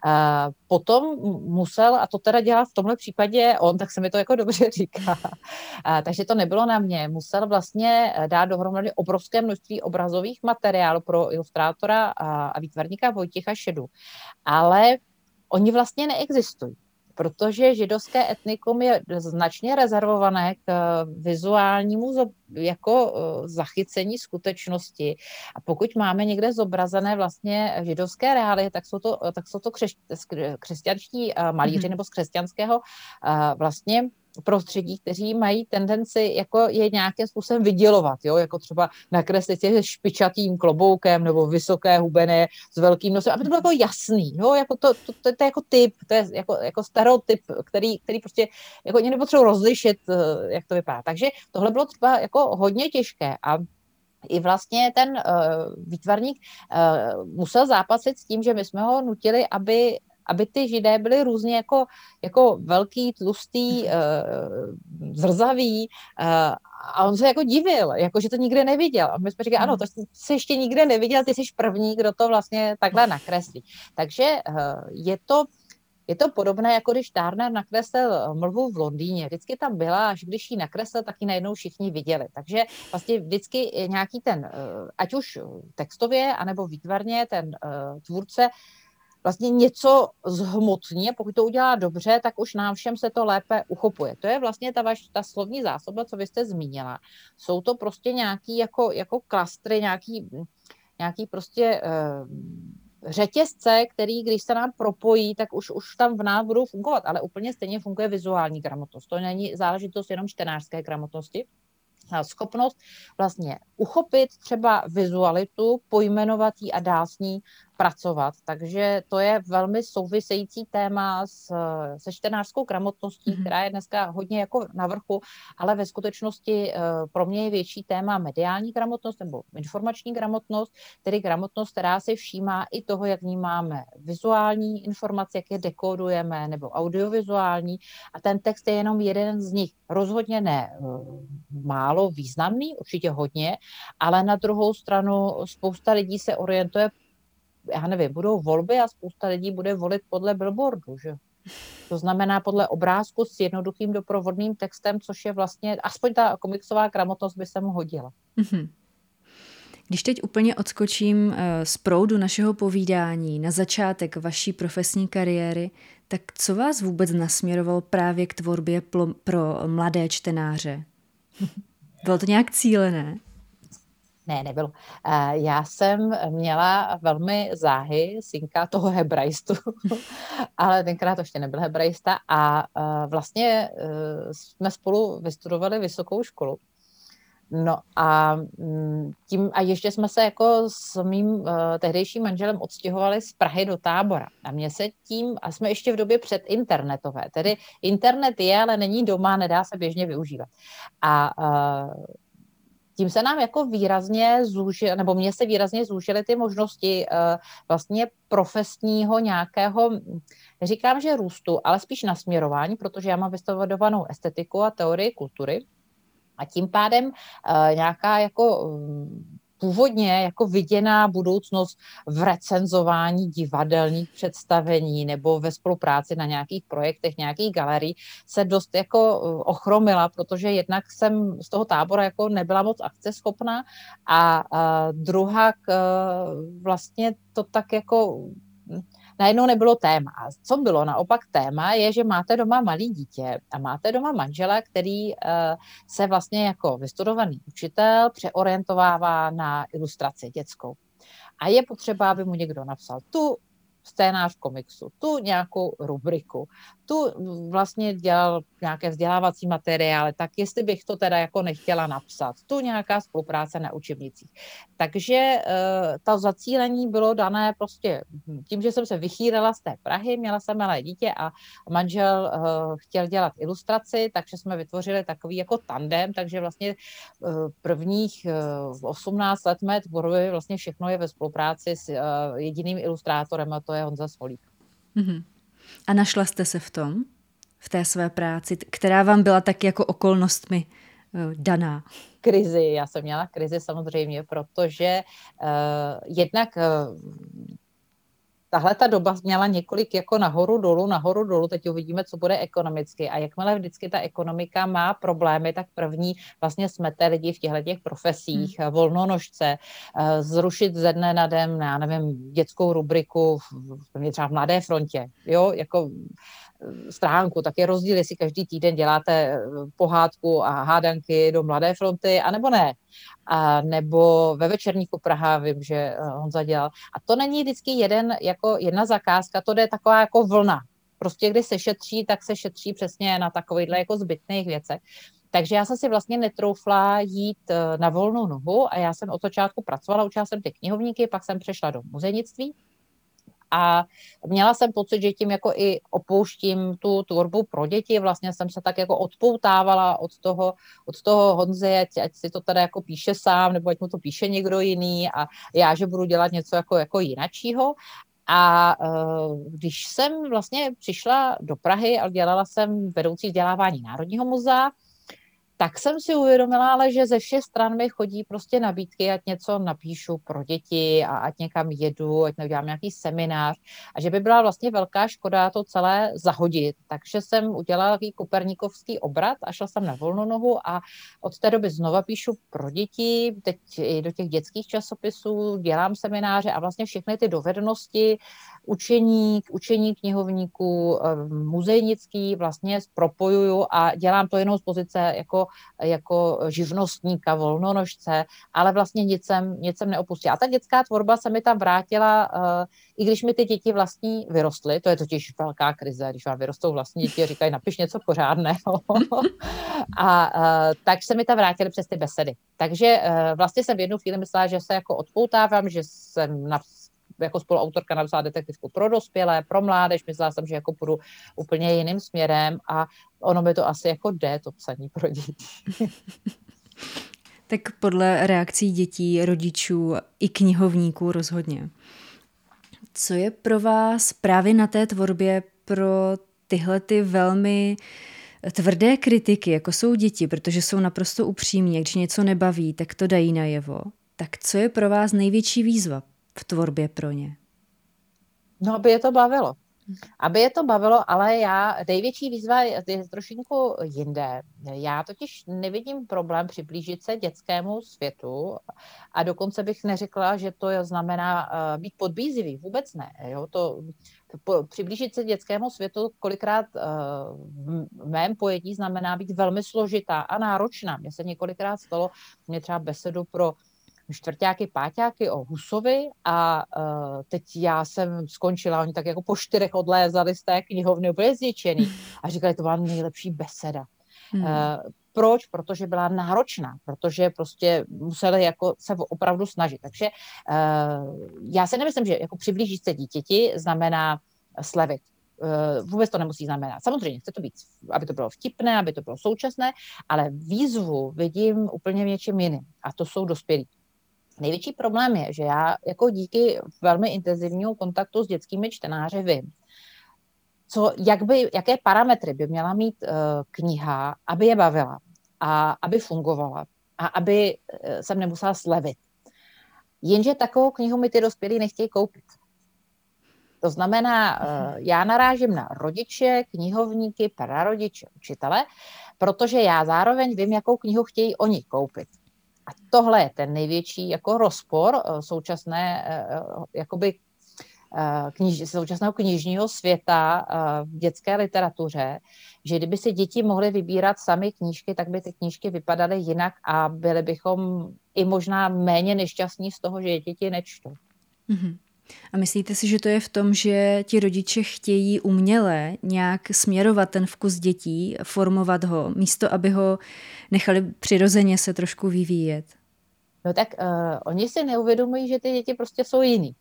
Speaker 2: Uh, potom musel, a to teda dělá v tomhle případě on, tak se mi to jako dobře říká, uh, takže to nebylo na mě, musel vlastně dát dohromady obrovské množství obrazových materiálů pro ilustrátora a, a výtvarníka Vojtěcha Šedu, ale oni vlastně neexistují protože židovské etnikum je značně rezervované k eh, vizuálnímu jako eh, zachycení skutečnosti. A pokud máme někde zobrazené vlastně židovské reálie, tak jsou to, tak jsou to křes, křesťanští eh, malíři mm-hmm. nebo z křesťanského vlastně prostředí, kteří mají tendenci jako je nějakým způsobem vydělovat, jo? jako třeba nakreslit se špičatým kloboukem nebo vysoké hubené s velkým nosem, aby to bylo jako jasný, jo? Jako to, to, to, to, je jako typ, to je jako, jako stereotyp, který, který prostě jako oni nepotřebují rozlišit, eh, jak to vypadá. Takže tohle bylo třeba jako hodně těžké a i vlastně ten uh, výtvarník uh, musel zápasit s tím, že my jsme ho nutili, aby aby ty židé byly různě jako, jako velký, tlustý, uh, zrzavý uh, a on se jako divil, jako že to nikde neviděl. A my jsme říkali, ano, hmm. to jsi ještě nikde neviděl, ty jsi první, kdo to vlastně takhle nakreslí. Takže uh, je to je to podobné, jako když Turner nakreslil mlvu v Londýně. Vždycky tam byla, až když ji nakreslil, tak ji najednou všichni viděli. Takže vlastně vždycky nějaký ten, ať už textově, anebo výtvarně, ten tvůrce vlastně něco zhmotní a pokud to udělá dobře, tak už nám všem se to lépe uchopuje. To je vlastně ta vaš, ta slovní zásoba, co vy jste zmínila. Jsou to prostě nějaký jako, jako klastry, nějaký, nějaký prostě uh, řetězce, který, když se nám propojí, tak už, už tam v nás budou fungovat, ale úplně stejně funguje vizuální gramotnost. To není záležitost jenom čtenářské gramotnosti, schopnost vlastně uchopit třeba vizualitu, pojmenovat ji a dál s ní pracovat. Takže to je velmi související téma s, se čtenářskou gramotností, mm-hmm. která je dneska hodně jako na vrchu, ale ve skutečnosti eh, pro mě je větší téma mediální gramotnost nebo informační gramotnost, tedy gramotnost, která si všímá i toho, jak vnímáme vizuální informace, jak je dekodujeme, nebo audiovizuální. A ten text je jenom jeden z nich. Rozhodně ne eh, málo významný, určitě hodně, ale na druhou stranu spousta lidí se orientuje já nevím, budou volby a spousta lidí bude volit podle billboardu, že? To znamená podle obrázku s jednoduchým doprovodným textem, což je vlastně, aspoň ta komiksová gramotnost by se mu hodila. Mm-hmm.
Speaker 1: Když teď úplně odskočím eh, z proudu našeho povídání na začátek vaší profesní kariéry, tak co vás vůbec nasměrovalo právě k tvorbě pro mladé čtenáře? Bylo to nějak cílené?
Speaker 2: Ne, nebylo. Já jsem měla velmi záhy synka toho hebraistu, ale tenkrát ještě nebyl hebraista a vlastně e, jsme spolu vystudovali vysokou školu. No a mm, tím, a ještě jsme se jako s mým tehdejším manželem odstěhovali z Prahy do tábora. A mě se tím, a jsme ještě v době před internetové, tedy internet je, ale není doma, nedá se běžně využívat. A tím se nám jako výrazně zúžil, nebo mě se výrazně zúžily ty možnosti uh, vlastně profesního nějakého, neříkám, že růstu, ale spíš nasměrování, protože já mám vystudovanou estetiku a teorii kultury. A tím pádem uh, nějaká jako um, původně jako viděná budoucnost v recenzování divadelních představení nebo ve spolupráci na nějakých projektech, nějakých galerií se dost jako eh, ochromila, protože jednak jsem z toho tábora jako nebyla moc akceschopná a, a druhá eh, vlastně to tak jako hm, najednou nebylo téma. A co bylo naopak téma, je, že máte doma malý dítě a máte doma manžela, který uh, se vlastně jako vystudovaný učitel přeorientovává na ilustraci dětskou. A je potřeba, aby mu někdo napsal tu scénář komiksu, tu nějakou rubriku, tu vlastně dělal nějaké vzdělávací materiály, tak jestli bych to teda jako nechtěla napsat, tu nějaká spolupráce na učebnicích. Takže uh, to zacílení bylo dané prostě tím, že jsem se vychýrala z té Prahy, měla jsem malé dítě a manžel uh, chtěl dělat ilustraci, takže jsme vytvořili takový jako tandem, takže vlastně uh, prvních uh, 18 let mé tvorby vlastně všechno je ve spolupráci s uh, jediným ilustrátorem a to je Honza Svolík. Mm-hmm.
Speaker 1: A našla jste se v tom, v té své práci, která vám byla tak jako okolnostmi uh, daná?
Speaker 2: Krizi, já jsem měla krizi samozřejmě, protože uh, jednak uh, tahle ta doba měla několik jako nahoru dolů, nahoru dolů, teď uvidíme, co bude ekonomicky. A jakmile vždycky ta ekonomika má problémy, tak první vlastně smete lidi v těchto těch profesích, hmm. volnonožce, eh, zrušit ze dne na den, já nevím, dětskou rubriku v, třeba v Mladé frontě, jo, jako stránku, tak je rozdíl, jestli každý týden děláte eh, pohádku a hádanky do Mladé fronty, anebo ne. A nebo ve večerníku Praha, vím, že eh, on zadělal. A to není vždycky jeden, jako jedna zakázka, to je taková jako vlna. Prostě když se šetří, tak se šetří přesně na takovýchhle jako zbytných věcech. Takže já jsem si vlastně netroufla jít eh, na volnou nohu a já jsem od začátku pracovala, učila jsem ty knihovníky, pak jsem přešla do muzejnictví a měla jsem pocit, že tím jako i opouštím tu tvorbu pro děti, vlastně jsem se tak jako odpoutávala od toho, od toho Honzy, ať, ať si to teda jako píše sám, nebo ať mu to píše někdo jiný a já, že budu dělat něco jako, jako jinačího. A uh, když jsem vlastně přišla do Prahy a dělala jsem vedoucí vzdělávání Národního muzea, tak jsem si uvědomila, ale že ze všech stran mi chodí prostě nabídky, ať něco napíšu pro děti a ať někam jedu, ať neudělám nějaký seminář a že by byla vlastně velká škoda to celé zahodit. Takže jsem udělala takový koperníkovský obrat a šla jsem na volnou nohu a od té doby znova píšu pro děti, teď i do těch dětských časopisů, dělám semináře a vlastně všechny ty dovednosti, učení, učení knihovníků, eh, muzejnický vlastně propojuju a dělám to jenom z pozice jako, jako živnostníka, volnonožce, ale vlastně nic jsem, nic jsem neopustila. A ta dětská tvorba se mi tam vrátila, eh, i když mi ty děti vlastní vyrostly, to je totiž velká krize, když vám vyrostou vlastní děti a říkají, napiš něco pořádného. a eh, tak se mi tam vrátily přes ty besedy. Takže vlastně jsem v jednu chvíli myslela, že se jako odpoutávám, že jsem na jako spoluautorka napsala detektivku pro dospělé, pro mládež, myslela jsem, že jako půjdu úplně jiným směrem a ono mi to asi jako jde, to psaní pro děti.
Speaker 1: tak podle reakcí dětí, rodičů i knihovníků rozhodně. Co je pro vás právě na té tvorbě pro tyhle ty velmi tvrdé kritiky, jako jsou děti, protože jsou naprosto upřímní, když něco nebaví, tak to dají najevo. Tak co je pro vás největší výzva v tvorbě pro ně?
Speaker 2: No, aby je to bavilo. Aby je to bavilo, ale já, největší výzva je, je trošinku jinde. Já totiž nevidím problém přiblížit se dětskému světu a dokonce bych neřekla, že to znamená uh, být podbízivý. Vůbec ne. Jo? To, po, přiblížit se dětskému světu kolikrát uh, v mém pojetí znamená být velmi složitá a náročná. Mně se několikrát stalo, mě třeba besedu pro čtvrtáky, páťáky o Husovi a uh, teď já jsem skončila, oni tak jako po čtyřech odlézali z té knihovny úplně zničený a říkali, to byla nejlepší beseda. Hmm. Uh, proč? Protože byla náročná, protože prostě museli jako se opravdu snažit. Takže uh, já si nemyslím, že jako přiblížit se dítěti znamená slevit. Uh, vůbec to nemusí znamenat. Samozřejmě chce to být, aby to bylo vtipné, aby to bylo současné, ale výzvu vidím úplně v něčem jiným. A to jsou dospělí. Největší problém je, že já jako díky velmi intenzivnímu kontaktu s dětskými čtenáři vím, co, jak by, jaké parametry by měla mít uh, kniha, aby je bavila a aby fungovala a aby uh, jsem nemusela slevit. Jenže takovou knihu mi ty dospělí nechtějí koupit. To znamená, uh, já narážím na rodiče, knihovníky, prarodiče, učitele, protože já zároveň vím, jakou knihu chtějí oni koupit. A tohle je ten největší jako rozpor eh, současné eh, eh, jakoby kniž, současného knižního světa v dětské literatuře, že kdyby si děti mohly vybírat sami knížky, tak by ty knížky vypadaly jinak a byli bychom i možná méně nešťastní z toho, že děti nečtou. Mm-hmm.
Speaker 1: A myslíte si, že to je v tom, že ti rodiče chtějí uměle nějak směrovat ten vkus dětí, formovat ho, místo aby ho nechali přirozeně se trošku vyvíjet?
Speaker 2: No tak uh, oni si neuvědomují, že ty děti prostě jsou jiný.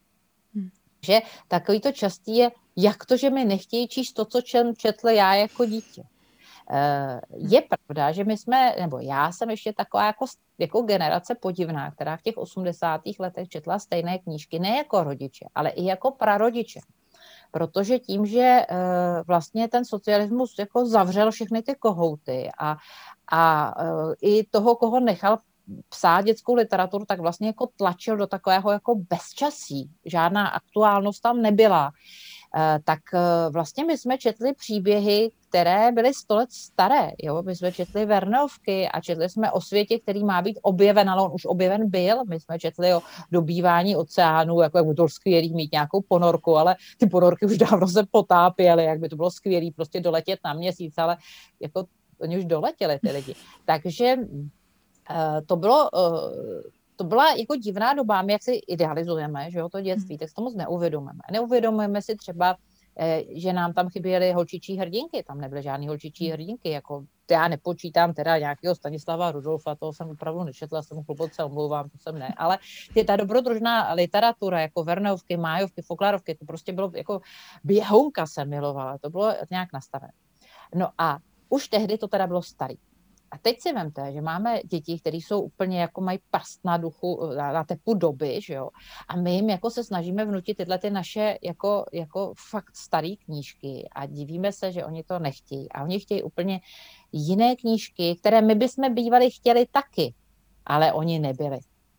Speaker 2: Hmm. Že takový to častý je, jak to, že mi nechtějí číst to, co četl já jako dítě. Eh, je pravda, že my jsme, nebo já jsem ještě taková jako, jako generace podivná, která v těch 80. letech četla stejné knížky, ne jako rodiče, ale i jako prarodiče. Protože tím, že eh, vlastně ten socialismus jako zavřel všechny ty kohouty a, a eh, i toho, koho nechal psát dětskou literaturu, tak vlastně jako tlačil do takového jako bezčasí. Žádná aktuálnost tam nebyla. Eh, tak eh, vlastně my jsme četli příběhy, které byly sto let staré. Jo? My jsme četli Vernovky a četli jsme o světě, který má být objeven, ale on už objeven byl. My jsme četli o dobývání oceánu, jako jak by to bylo skvělý mít nějakou ponorku, ale ty ponorky už dávno se potápěly, jak by to bylo skvělé prostě doletět na měsíc, ale jako oni už doletěli ty lidi. Takže uh, to bylo, to byla jako divná doba, my jak si idealizujeme, že jo, to dětství, hmm. tak si to moc neuvědomujeme. Neuvědomujeme si třeba, eh, že nám tam chyběly holčičí hrdinky, tam nebyly žádný holčičí hmm. hrdinky, jako já nepočítám teda nějakého Stanislava Rudolfa, toho jsem opravdu nečetla, jsem hluboce omlouvám, to jsem ne, ale je ta dobrodružná literatura, jako Verneovky, Májovky, Foklarovky, to prostě bylo jako běhounka se milovala, to bylo nějak nastavené. No a už tehdy to teda bylo starý. A teď si vemte, že máme děti, které jsou úplně jako mají prst na duchu, na, na tepu doby, že jo? A my jim jako se snažíme vnutit tyhle ty naše jako, jako fakt staré knížky a divíme se, že oni to nechtějí. A oni chtějí úplně jiné knížky, které my bychom bývali chtěli taky, ale oni nebyli.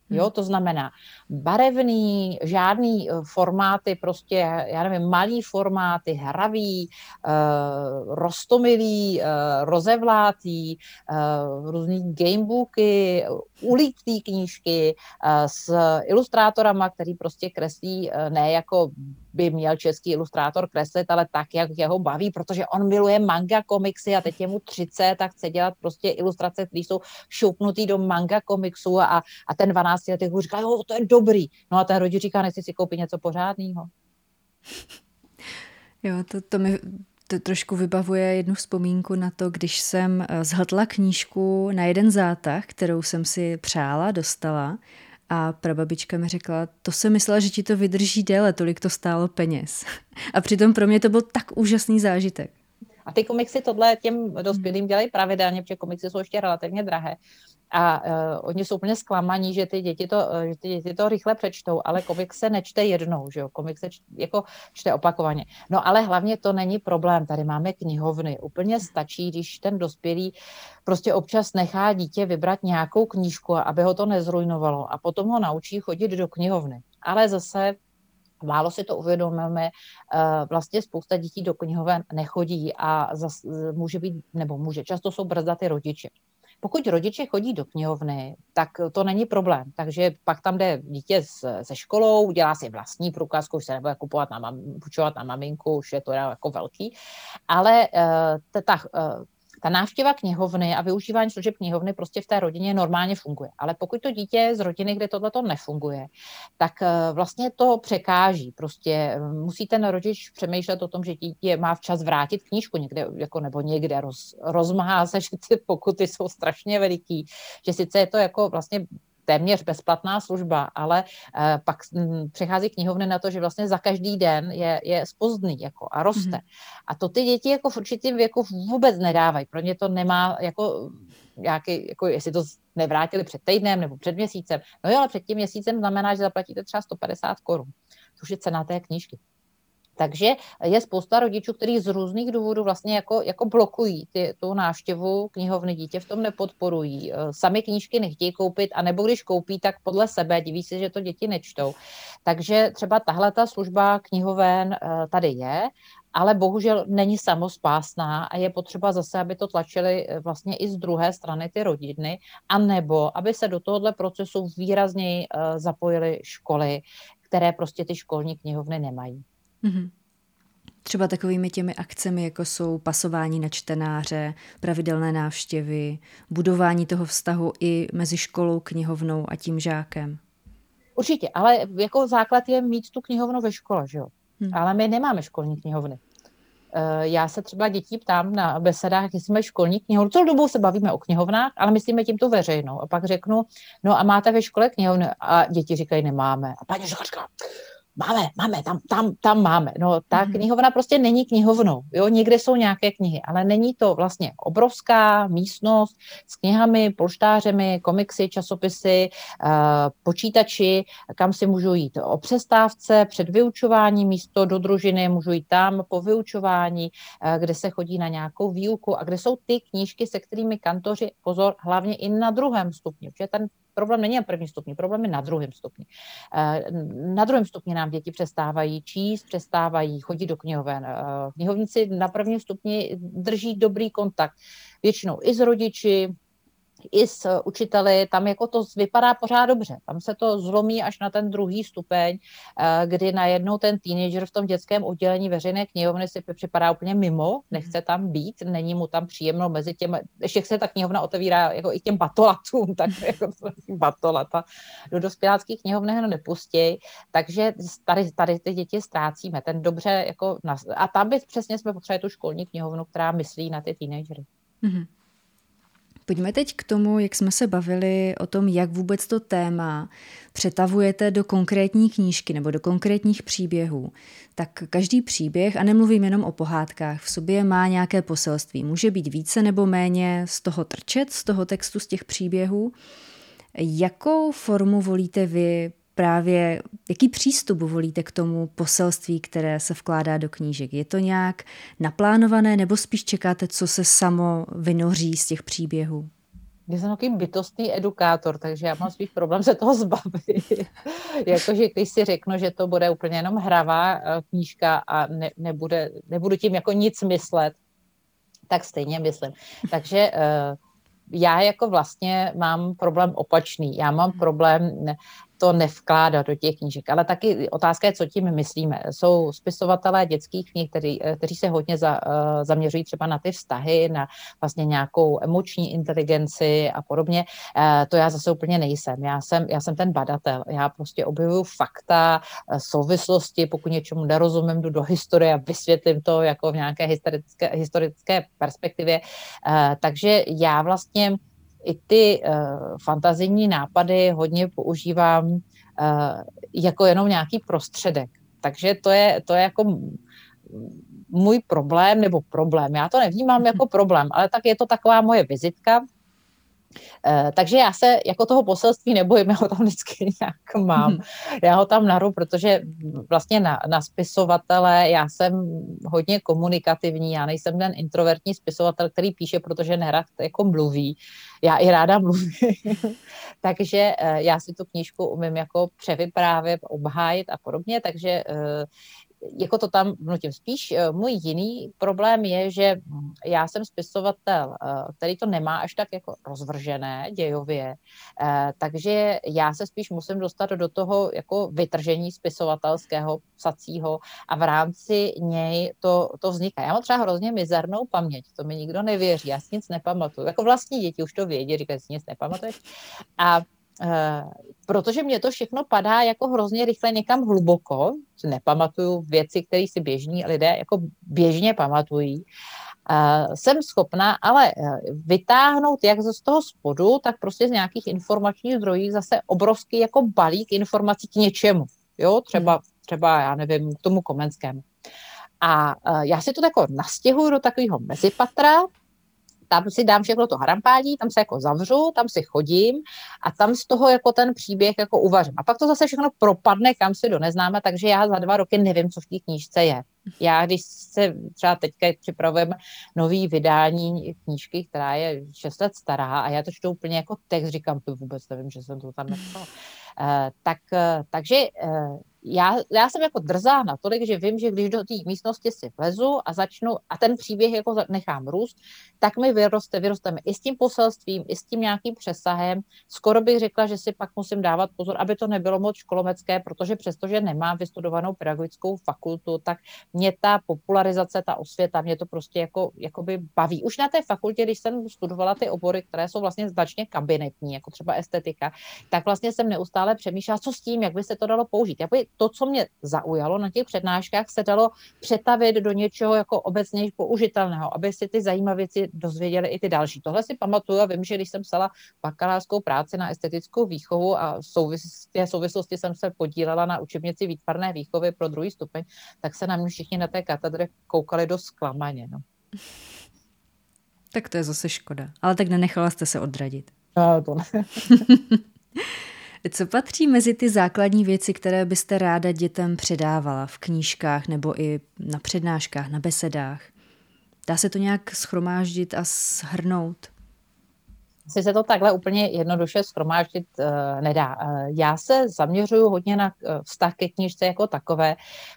Speaker 2: Jo, hmm. to znamená barevný, žádný eh, formáty, prostě, já nevím, malý formáty, hravý, uh, rostomilý, uh, rozevlátý, uh, různý gamebooky, ulítý knížky uh, s ilustrátorama, který prostě kreslí uh, ne jako by měl český ilustrátor kreslit, ale tak, jak jeho baví, protože on miluje manga komiksy a teď je mu 30 tak chce dělat prostě ilustrace, které jsou šoupnutý do manga komiksu a, a ten 12 letý říká, jo, to je dobrý. No a ten rodič říká, nechci si koupit něco pořádného.
Speaker 1: Jo, to, to mi to trošku vybavuje jednu vzpomínku na to, když jsem eh, zhltla knížku na jeden zátah, kterou jsem si přála, dostala a prababička mi řekla, to jsem myslela, že ti to vydrží déle, tolik to stálo peněz. A přitom pro mě to byl tak úžasný zážitek.
Speaker 2: A ty komiksy tohle těm dospělým dělají pravidelně, protože komiksy jsou ještě relativně drahé. A uh, oni jsou úplně zklamaní, že ty, děti to, uh, že ty děti to rychle přečtou, ale komik se nečte jednou, že jo? komik se čte, jako čte opakovaně. No ale hlavně to není problém, tady máme knihovny. Úplně stačí, když ten dospělý prostě občas nechá dítě vybrat nějakou knížku, aby ho to nezrujnovalo a potom ho naučí chodit do knihovny. Ale zase Málo si to uvědomíme, eh, vlastně spousta dětí do knihoven nechodí a zas, může být, nebo může, často jsou brzdaty rodiče. Pokud rodiče chodí do knihovny, tak to není problém. Takže pak tam jde dítě se školou, udělá si vlastní průkazku, už se nebude kupovat na mam, na maminku, už je to jako velký. Ale uh, ta, uh, ta návštěva knihovny a využívání služeb knihovny prostě v té rodině normálně funguje. Ale pokud to dítě z rodiny, kde tohle to nefunguje, tak eh, vlastně to překáží. Prostě eh, musí ten rodič přemýšlet o tom, že dítě má včas vrátit knížku někde, jako nebo někde roz, rozmahá se, že ty pokuty jsou strašně veliký, že sice je to jako vlastně téměř bezplatná služba, ale uh, pak m, přechází knihovny na to, že vlastně za každý den je, je spozdný jako a roste. Mm-hmm. A to ty děti jako v určitém věku vůbec nedávají. Pro ně to nemá jako nějaký, jako jestli to nevrátili před týdnem nebo před měsícem. No jo, ale před tím měsícem znamená, že zaplatíte třeba 150 korun, což je cena té knížky. Takže je spousta rodičů, kteří z různých důvodů vlastně jako, jako blokují ty, tu návštěvu knihovny, dítě v tom nepodporují, eh, sami knížky nechtějí koupit, anebo když koupí, tak podle sebe, diví se, že to děti nečtou. Takže třeba tahle ta služba knihoven eh, tady je, ale bohužel není samospásná a je potřeba zase, aby to tlačili eh, vlastně i z druhé strany ty rodiny, anebo aby se do tohohle procesu výrazněji zapojily školy, které prostě ty školní knihovny nemají. Mm-hmm.
Speaker 1: Třeba takovými těmi akcemi, jako jsou pasování na čtenáře, pravidelné návštěvy, budování toho vztahu i mezi školou, knihovnou a tím žákem.
Speaker 2: Určitě, ale jako základ je mít tu knihovnu ve škole, že jo? Hmm. Ale my nemáme školní knihovny. Eh, já se třeba dětí ptám na besedách, jestli jsme školní knihovnu. Celou dobu se bavíme o knihovnách, ale myslíme tím tu veřejnou. A pak řeknu, no a máte ve škole knihovnu? A děti říkají, nemáme. A paní říká, máme, máme, tam, tam, tam máme. No ta mm-hmm. knihovna prostě není knihovnou, jo, někde jsou nějaké knihy, ale není to vlastně obrovská místnost s knihami, polštářemi, komiksy, časopisy, uh, počítači, kam si můžu jít o přestávce, před vyučování, místo do družiny, můžu jít tam po vyučování, uh, kde se chodí na nějakou výuku a kde jsou ty knížky, se kterými kantoři, pozor, hlavně i na druhém stupni, protože ten problém není na prvním stupni, problém je na druhém stupni. Eh, na druhém stupni nám děti přestávají číst, přestávají chodit do knihoven. Eh, knihovníci na prvním stupni drží dobrý kontakt, většinou i s rodiči, i s učiteli, tam jako to vypadá pořád dobře. Tam se to zlomí až na ten druhý stupeň, eh, kdy najednou ten teenager v tom dětském oddělení veřejné knihovny si připadá úplně mimo, nechce tam být, není mu tam příjemno mezi těmi, ještě se ta knihovna otevírá jako i těm batolatům, tak jako batolata do dospěláckých knihovny ho nepustí, takže tady, tady ty děti ztrácíme, ten dobře jako, a tam by přesně jsme potřebovali tu školní knihovnu, která myslí na ty teenagery. Mm-hmm.
Speaker 1: Pojďme teď k tomu, jak jsme se bavili o tom, jak vůbec to téma přetavujete do konkrétní knížky nebo do konkrétních příběhů. Tak každý příběh, a nemluvím jenom o pohádkách, v sobě má nějaké poselství. Může být více nebo méně z toho trčet, z toho textu, z těch příběhů. Jakou formu volíte vy právě, jaký přístup volíte k tomu poselství, které se vkládá do knížek? Je to nějak naplánované nebo spíš čekáte, co se samo vynoří z těch příběhů?
Speaker 2: Já jsem takový bytostný edukátor, takže já mám spíš problém se toho zbavit. Jakože když si řeknu, že to bude úplně jenom hravá eh, knížka a ne, nebude, nebudu tím jako nic myslet, tak stejně myslím. Takže uh, já jako vlastně mám problém opačný. Já mám problém to nevkládat do těch knížek. Ale taky otázka je, co tím myslíme. Jsou spisovatelé dětských knih, kteří, kteří se hodně za, eh, zaměřují třeba na ty vztahy, na vlastně nějakou emoční inteligenci a podobně. Eh, to já zase úplně nejsem. Já jsem, já jsem ten badatel. Já prostě objevuju fakta, eh, souvislosti, pokud něčemu nerozumím, jdu do historie a vysvětlím to jako v nějaké historické, historické perspektivě. Takže já vlastně i ty uh, fantazijní nápady hodně používám uh, jako jenom nějaký prostředek. Takže to je, to je jako můj problém, nebo problém. Já to nevnímám jako problém, ale tak je to taková moje vizitka, takže já se jako toho poselství nebojím, já ho tam vždycky nějak mám. Mhm. Já ho tam naru, protože vlastně na, na spisovatele já jsem hodně komunikativní, já nejsem ten introvertní spisovatel, který píše, protože nerad jako mluví. Já i ráda mluvím. takže eh, já si tu knížku umím jako převyprávět, obhájit a podobně, takže eh, jako to tam vnutím. Spíš eh, můj jiný problém je, že já jsem spisovatel, eh, který to nemá až tak jako rozvržené dějově, eh, takže já se spíš musím dostat do toho jako vytržení spisovatelského psacího a v rámci něj to, to vzniká. Já mám třeba hrozně mizernou paměť, to mi nikdo nevěří, já si nic nepamatuju. Jako vlastní děti už to vědí, říkají, si nic nepamatuješ. A protože mě to všechno padá jako hrozně rychle někam hluboko, nepamatuju věci, které si běžní lidé jako běžně pamatují. Uh, jsem schopná ale uh, vytáhnout jak z toho spodu, tak prostě z nějakých informačních zdrojů zase obrovský jako balík informací k něčemu. Jo, třeba, třeba já nevím, k tomu komenskému. A já si to jako nastěhuju do takového mezipatra, tam si dám všechno to harampádí, tam se jako zavřu, tam si chodím a tam z toho jako ten příběh jako uvařím. A pak to zase všechno propadne kam si do neznáme, takže já za dva roky nevím, co v té knížce je. Já, když se třeba teďka připravujeme nový vydání knížky, která je 6 let stará a já to čtu úplně jako text, říkám, to vůbec nevím, že jsem to tam napsala. Uh, tak, uh, takže uh, já, já jsem jako drzá natolik, že vím, že když do té místnosti si vlezu a začnu a ten příběh jako nechám růst, tak mi vyroste, vyrosteme i s tím poselstvím, i s tím nějakým přesahem. Skoro bych řekla, že si pak musím dávat pozor, aby to nebylo moc školomecké, protože přestože nemám vystudovanou pedagogickou fakultu, tak mě ta popularizace, ta osvěta, mě to prostě jako, jakoby baví. Už na té fakultě, když jsem studovala ty obory, které jsou vlastně značně kabinetní, jako třeba estetika, tak vlastně jsem neustále přemýšlela, co s tím, jak by se to dalo použít. Jakoby to, co mě zaujalo na těch přednáškách, se dalo přetavit do něčeho jako obecně použitelného, aby si ty zajímavé věci dozvěděli i ty další. Tohle si pamatuju a vím, že když jsem psala bakalářskou práci na estetickou výchovu a v souvislosti, souvislosti jsem se podílela na učebnici výtvarné výchovy pro druhý stupeň, tak se na mě všichni na té katedře koukali do zklamaně. No.
Speaker 1: Tak to je zase škoda. Ale tak nenechala jste se odradit.
Speaker 2: No, to ne.
Speaker 1: Co patří mezi ty základní věci, které byste ráda dětem předávala v knížkách nebo i na přednáškách, na besedách? Dá se to nějak schromáždit a shrnout?
Speaker 2: Asi se to takhle úplně jednoduše schromáždit uh, nedá. Uh, já se zaměřuju hodně na uh, vztah ke knížce jako takové,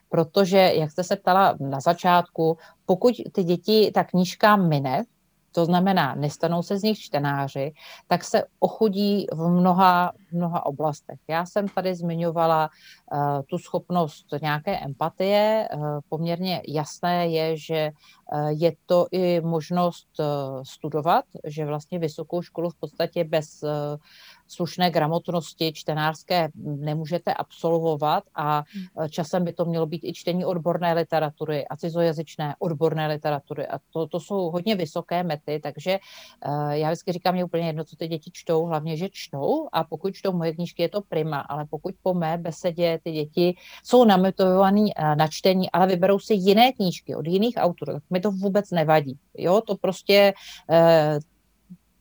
Speaker 2: protože, jak jste se ptala na začátku, pokud ty děti, ta knížka mine, to znamená, nestanou se z nich čtenáři, tak se ochudí v mnoha mnoha oblastech. Já jsem tady zmiňovala uh, tu schopnost nějaké empatie. Uh, poměrně jasné je, že uh, je to i možnost studovat, že vlastně vysokou školu v podstatě bez slušné gramotnosti čtenářské nemůžete absolvovat a hmm. časem by to mělo být i čtení odborné literatury a cizojazyčné odborné literatury a to, to jsou hodně vysoké mety, takže já vždycky říkám, je úplně jedno, co ty děti čtou, hlavně, že čtou a pokud čtou moje knížky, je to prima, ale pokud po mé besedě ty děti jsou namotivované na čtení, ale vyberou si jiné knížky od jiných autorů, tak mi to vůbec nevadí. Jo, to prostě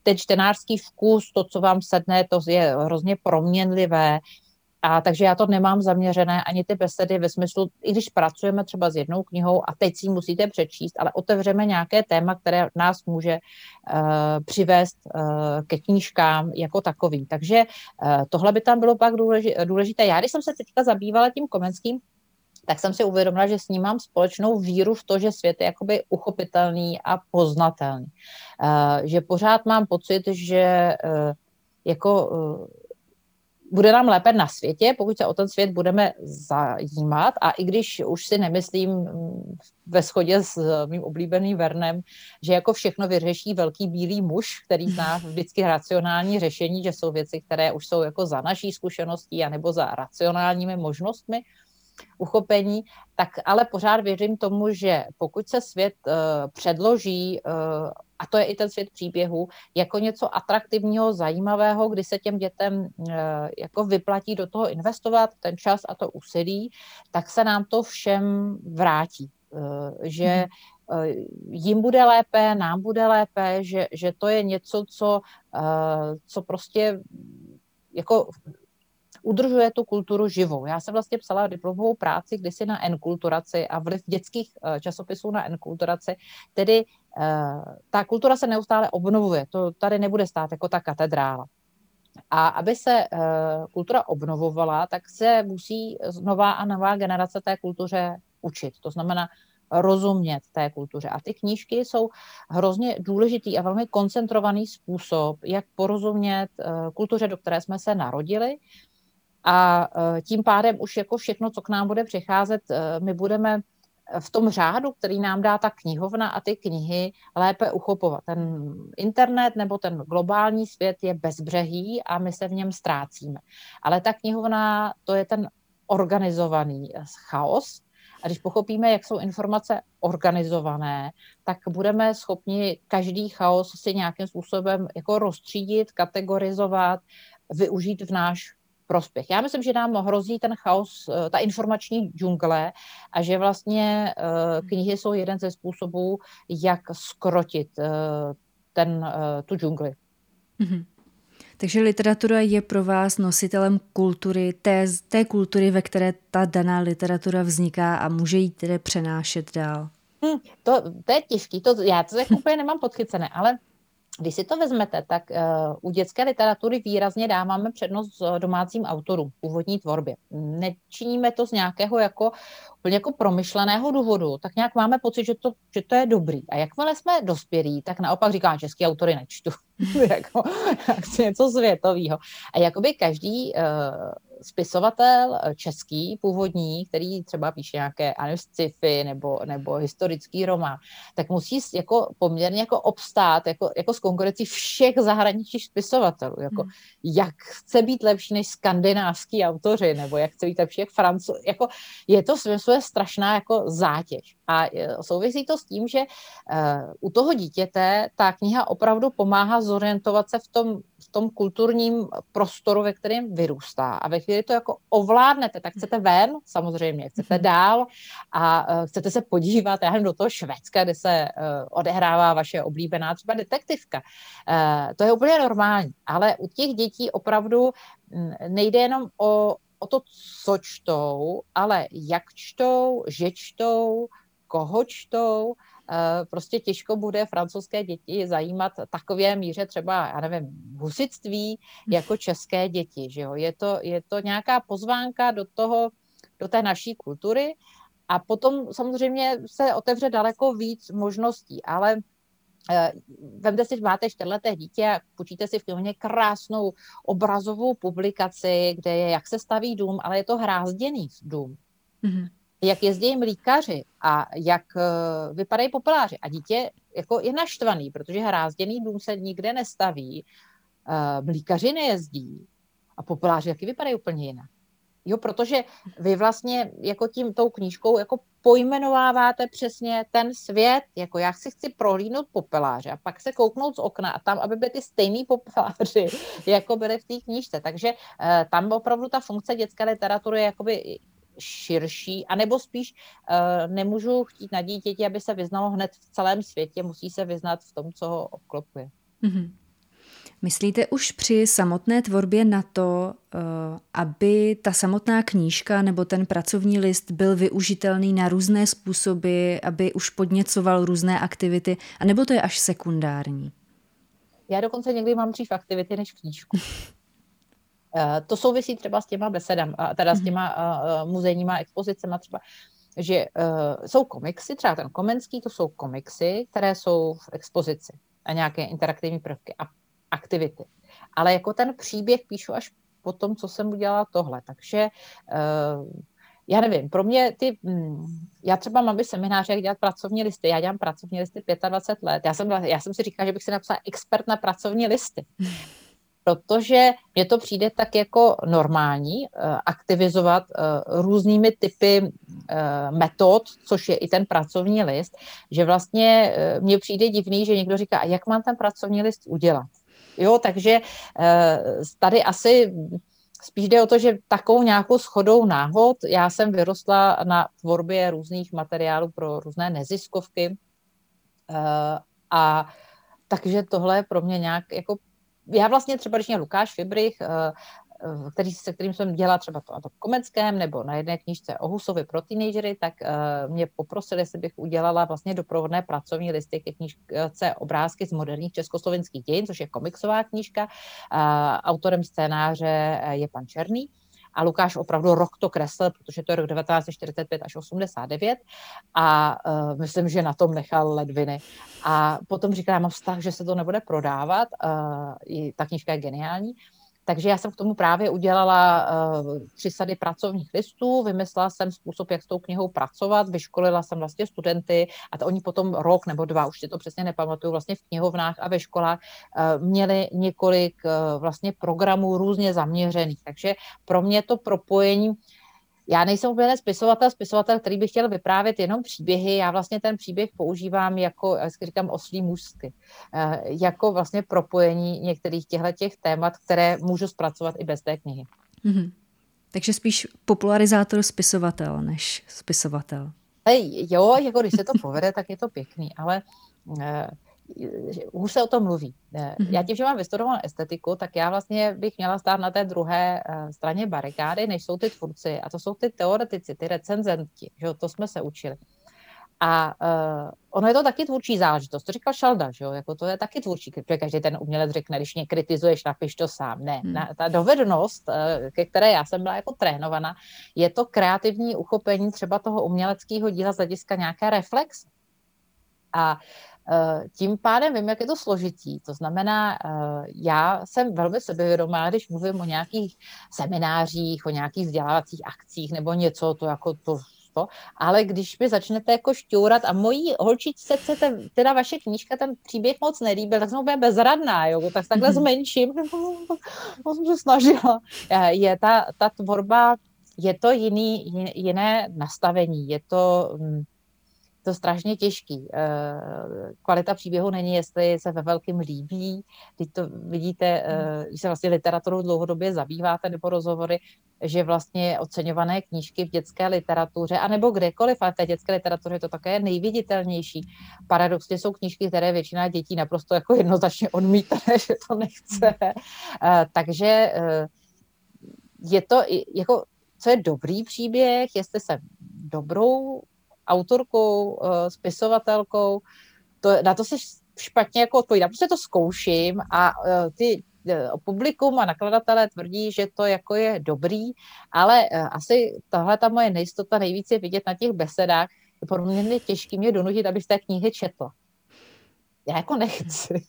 Speaker 2: ten čtenářský vkus, to, co vám sedne, to je hrozně proměnlivé. A takže já to nemám zaměřené ani ty besedy ve smyslu, i když pracujeme třeba s jednou knihou a teď si musíte přečíst, ale otevřeme nějaké téma, které nás může uh, přivést uh, ke knížkám jako takovým. Takže uh, tohle by tam bylo pak důležité. Já, když jsem se teďka zabývala tím komenským tak jsem si uvědomila, že s ním mám společnou víru v to, že svět je jakoby uchopitelný a poznatelný. Uh, že pořád mám pocit, že uh, jako uh, bude nám lépe na světě, pokud se o ten svět budeme zajímat. A i když už si nemyslím mm, ve shodě s mým oblíbeným Vernem, že jako všechno vyřeší velký bílý muž, který zná vždycky racionální řešení, že jsou věci, které už jsou jako za naší zkušeností anebo za racionálními možnostmi, uchopení, tak ale pořád věřím tomu, že pokud se svět uh, předloží, uh, a to je i ten svět příběhu, jako něco atraktivního, zajímavého, kdy se těm dětem uh, jako vyplatí do toho investovat ten čas a to úsilí, tak se nám to všem vrátí. Uh, že hmm jim bude lépe, nám bude lépe, že, že to je něco, co, co prostě jako udržuje tu kulturu živou. Já jsem vlastně psala diplomovou práci kdysi na enkulturaci a vliv dětských eh, časopisů na enkulturaci, tedy eh, ta kultura se neustále obnovuje, to tady nebude stát jako ta katedrála. A aby se uh, kultura obnovovala, tak se musí nová a nová generace té kultuře učit. To znamená rozumět té kultuře. A ty knížky jsou hrozně důležitý a velmi koncentrovaný způsob, jak porozumět kultuře, do které jsme se narodili, a e, tím pádem už jako všechno, co k nám bude přicházet, e, my budeme v tom řádu, který nám dá ta knihovna a ty knihy lépe uchopovat. Ten internet nebo ten globální svět je bezbřehý a my se v něm ztrácíme. Ale ta knihovna, to je ten organizovaný chaos. A když pochopíme, jak jsou informace organizované, tak budeme schopni každý chaos si nějakým způsobem jako rozstřídit, kategorizovat, využít v náš prospěch. Já myslím, že nám hrozí ten chaos, eh, ta informační džungle a že vlastně eh, knihy jsou jeden ze způsobů, jak skrotit eh, ten, tu džungli.
Speaker 1: Mm-hmm. Takže literatura je pro vás nositelem kultury, té, té kultury, ve které ta daná literatura vzniká a může ji tedy přenášet dál.
Speaker 2: Hmm, to, to je těžký, to, já to tak úplně nemám podchycené, ale když si to vezmete, tak uh, u dětské literatury výrazně dáváme přednost domácím autorům, původní tvorbě. Nečiníme to z nějakého jako úplně jako promyšleného důvodu, tak nějak máme pocit, že to, že to je dobrý. A jakmile jsme dospělí, tak naopak říká, český autory nečtu. jako, něco světového. A jakoby každý uh, spisovatel eh, český, původní, který třeba píše nějaké sci-fi nebo, nebo historický román, tak musí jako poměrně jako obstát jako, jako s konkurencí všech zahraničních spisovatelů. Jako, hmm. Jak chce být lepší než skandinávský autoři, nebo jak chce být lepší jak francouz. Jako, je to je strašná jako zátěž. A eh, souvisí to s tím, že uh, u toho dítěte ta kniha opravdu pomáhá zorientovat se v tom v tom kulturním prostoru, ve kterém vyrůstá. A ve chvíli to jako ovládnete, tak chcete ven, samozřejmě, chcete mhm. dál a uh, chcete se podívat, já do toho Švédska, kde se odehrává vaše oblíbená třeba detektivka. To je úplně normální, ale u těch dětí opravdu nejde jenom o, o to, co čtou, ale jak čtou, že čtou, koho čtou, Eh, prostě těžko bude francouzské děti zajímat takové míře třeba, já nevím, husitství jako české děti, že jo? Je to, je to nějaká pozvánka do toho, do té naší kultury a potom samozřejmě se otevře daleko víc možností, ale Vemte si, máte čtyřleté dítě a počíte si v knihovně krásnou obrazovou publikaci, kde je, jak se staví dům, ale je to hrázděný dům. Mm-hmm. Jak jezdí mlíkaři a jak vypadají popeláři. A dítě jako je naštvaný, protože hrázděný dům se nikde nestaví, mlíkaři nejezdí a popeláři taky vypadají úplně jinak. Jo, protože vy vlastně jako tím tou knížkou jako pojmenováváte přesně ten svět, jako já si chci prohlídnout popeláře a pak se kouknout z okna a tam, aby byly ty stejný popeláři, jako byly v té knížce. Takže uh, tam opravdu ta funkce dětské literatury je jakoby širší, anebo spíš uh, nemůžu chtít na dítěti, aby se vyznalo hned v celém světě, musí se vyznat v tom, co ho obklopuje. Mm-hmm.
Speaker 1: Myslíte už při samotné tvorbě na to, eh, aby ta samotná knížka nebo ten pracovní list byl využitelný na různé způsoby, aby už podněcoval různé aktivity, anebo to je až sekundární?
Speaker 2: Já dokonce někdy mám dřív aktivity než knížku. Eh, to souvisí třeba s těma besedami, teda s mhm. těma eh, muzejníma expozicema třeba, že jsou komiksy, třeba ten Komenský, to jsou komiksy, které jsou v expozici a nějaké interaktivní prvky. A aktivity. Ale jako ten příběh píšu až po tom, co jsem udělala tohle. Takže já nevím, pro mě ty, hm, já třeba mám semináře, jak dělat pracovní listy, já dělám pracovní listy 25 let, já jsem, já jsem si říkala, že bych si napsala expert na pracovní listy, protože mně to přijde tak jako normální uh, aktivizovat uh, různými typy uh, metod, což je i ten pracovní list, že vlastně mně přijde divný, že někdo říká, jak mám ten pracovní list udělat. Jo, takže eh, tady asi spíš jde o to, že takovou nějakou schodou náhod, já jsem vyrostla na tvorbě různých materiálů pro různé neziskovky eh, a takže tohle je pro mě nějak jako já vlastně třeba, když mě Lukáš Fibrich eh, Eh, který, se kterým jsem dělala třeba to, to Komenském nebo na jedné knižce o Husovi pro teenagery, tak uh, mě poprosili, jestli bych udělala vlastně doprovodné pracovní listy ke knižce Obrázky z moderních československých dějin, což je komiksová knížka. Uh, autorem scénáře je pan Černý. A Lukáš opravdu rok to kreslil, protože to je rok 1945 až 89 a uh, myslím, že na tom nechal ledviny. A potom říkal, já mám vztah, že se to nebude prodávat, uh, i ta knižka je geniální, takže já jsem k tomu právě udělala uh, tři sady pracovních listů, vymyslela jsem způsob, jak s tou knihou pracovat, vyškolila jsem vlastně studenty a to oni potom rok nebo dva, už si to přesně nepamatuju, vlastně v knihovnách a ve školách uh, měli několik uh, vlastně programů různě zaměřených. Takže pro mě to propojení já nejsem úplně spisovatel, spisovatel, který by chtěl vyprávět jenom příběhy. Já vlastně ten příběh používám jako, jak říkám, oslí můstky, eh, jako vlastně propojení některých těchto těch témat, které můžu zpracovat i bez té knihy. Mm-hmm.
Speaker 1: Takže spíš popularizátor spisovatel než spisovatel.
Speaker 2: Jo, jako když se to povede, tak je to pěkný, ale eh, už se o tom mluví. Mm-hmm. Já tím, že mám vystudovanou estetiku, tak já vlastně bych měla stát na té druhé eh, straně barikády, než jsou ty tvůrci. A to jsou ty teoretici, ty recenzenti. Že to jsme se učili. A uh, ono je to taky tvůrčí záležitost. To říkal Šalda, že jo? Jako to je taky tvůrčí, protože každý ten umělec řekne, když mě kritizuješ, napiš to sám. Ne, hmm. na, ta dovednost, ke které já jsem byla jako trénovaná, je to kreativní uchopení třeba toho uměleckého díla z hlediska nějaké reflexe. A Eh, tím pádem vím, jak je to složitý. To znamená, eh, já jsem velmi sebevědomá, když mluvím o nějakých seminářích, o nějakých vzdělávacích akcích nebo něco, to jako to to, ale když mi začnete jako šťourat a mojí holčičce se ten, teda vaše knížka, ten příběh moc nelíbil, tak jsem úplně bezradná, jo, tak takhle mhm. zmenším, to jsem se snažila. Eh, je ta, ta tvorba, je to jiný, jiné nastavení, je to, hm, to strašně těžký. Eh, kvalita příběhu není, jestli se ve velkým líbí, když to vidíte, eh, když se vlastně literaturou dlouhodobě zabýváte nebo rozhovory, že vlastně oceňované knížky v dětské literatuře, anebo kdekoliv, ale v té dětské literatuře je to také nejviditelnější. Paradoxně jsou knížky, které většina dětí naprosto jako jednoznačně odmítá, že to nechce. Eh, takže je to jako, co je dobrý příběh, jestli se dobrou autorkou, eh, spisovatelkou, to, na to se špatně jako odpovídá. Prostě to zkouším a eh, ty eh, publikum a nakladatelé tvrdí, že to jako je dobrý, ale asi tahle ta moje nejistota nejvíce vidět na těch besedách, je mě těžký mě donutit, abych té knihy četla. já jako nechci.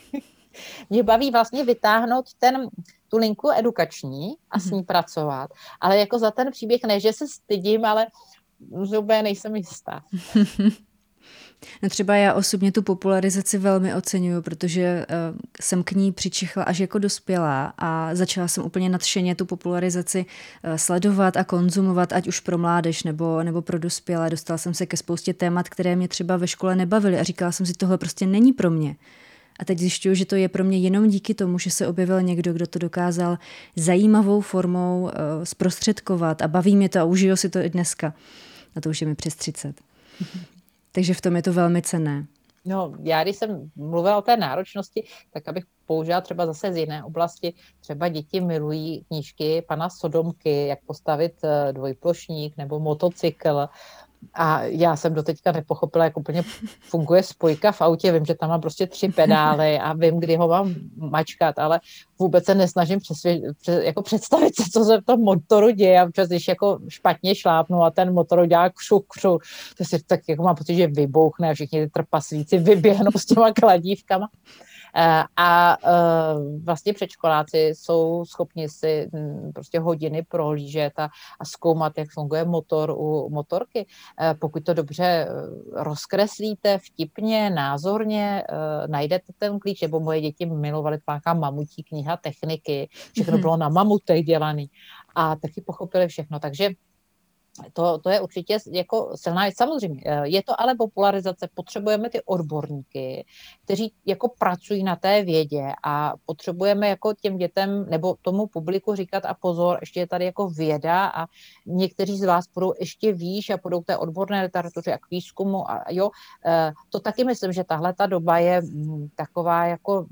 Speaker 2: Mě baví vlastně vytáhnout ten, tu linku edukační a s ní mm-hmm. pracovat, ale jako za ten příběh ne, že se stydím, ale že nejsem jistá.
Speaker 1: No třeba já osobně tu popularizaci velmi oceňuju, protože uh, jsem k ní přičichla až jako dospělá a začala jsem úplně nadšeně tu popularizaci uh, sledovat a konzumovat, ať už pro mládež nebo, nebo pro dospělé. Dostala jsem se ke spoustě témat, které mě třeba ve škole nebavily a říkala jsem si, tohle prostě není pro mě. A teď zjišťuju, že to je pro mě jenom díky tomu, že se objevil někdo, kdo to dokázal zajímavou formou uh, zprostředkovat a baví mě to a užiju si to i dneska. A to už je mi přes 30. Takže v tom je to velmi cenné.
Speaker 2: No, já když jsem mluvila o té náročnosti, tak abych použila třeba zase z jiné oblasti. Třeba děti milují knížky pana Sodomky, jak postavit eh, dvojplošník nebo motocykl. A já jsem doteďka nepochopila, jak úplně funguje spojka v autě. Vím, že tam mám prostě tři pedály a vím, kdy ho mám mačkat, ale vůbec se nesnažím přesvě, přes, jako představit co se v tom motoru děje. A občas, když jako špatně šlápnu a ten motor dělá křu, křu, to si tak jako mám pocit, že vybouchne a všichni ty trpaslíci vyběhnou s těma kladívkama. Eh, a eh, vlastně předškoláci jsou schopni si hm, prostě hodiny prohlížet a, a zkoumat, jak funguje motor u motorky. Eh, pokud to dobře rozkreslíte vtipně, názorně, najdete ten klíč, nebo moje děti milovaly nějaká mamutí kniha techniky, všechno mhm. bylo na mamutech dělaný a taky pochopili všechno. Takže to, to je určitě jako silná věc. Samozřejmě, eh, je to ale popularizace, potřebujeme ty odborníky, kteří jako pracují na té vědě a potřebujeme jako těm dětem nebo tomu publiku říkat a pozor, ještě je tady jako věda a někteří z vás budou ještě výš a budou k té odborné literatuře a k výzkumu a jo, eh, to taky myslím, že tahle ta doba je mm, taková jako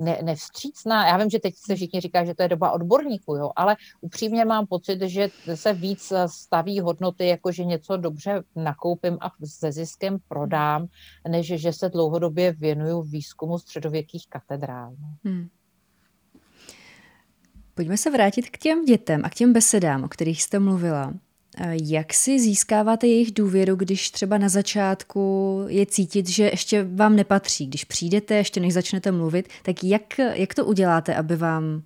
Speaker 2: ne, nevstřícná. Já vím, že teď se všichni říká, že to je doba odborníků, jo, ale upřímně mám pocit, že se víc staví hodnoty, jako že něco dobře nakoupím a se ziskem prodám, než že se dlouhodobě věnuju výzkumu středověkých katedrál. Hmm.
Speaker 1: Pojďme se vrátit k těm dětem a k těm besedám, o kterých jste mluvila. Jak si získáváte jejich důvěru, když třeba na začátku je cítit, že ještě vám nepatří? Když přijdete, ještě než začnete mluvit, tak jak, jak to uděláte, aby vám,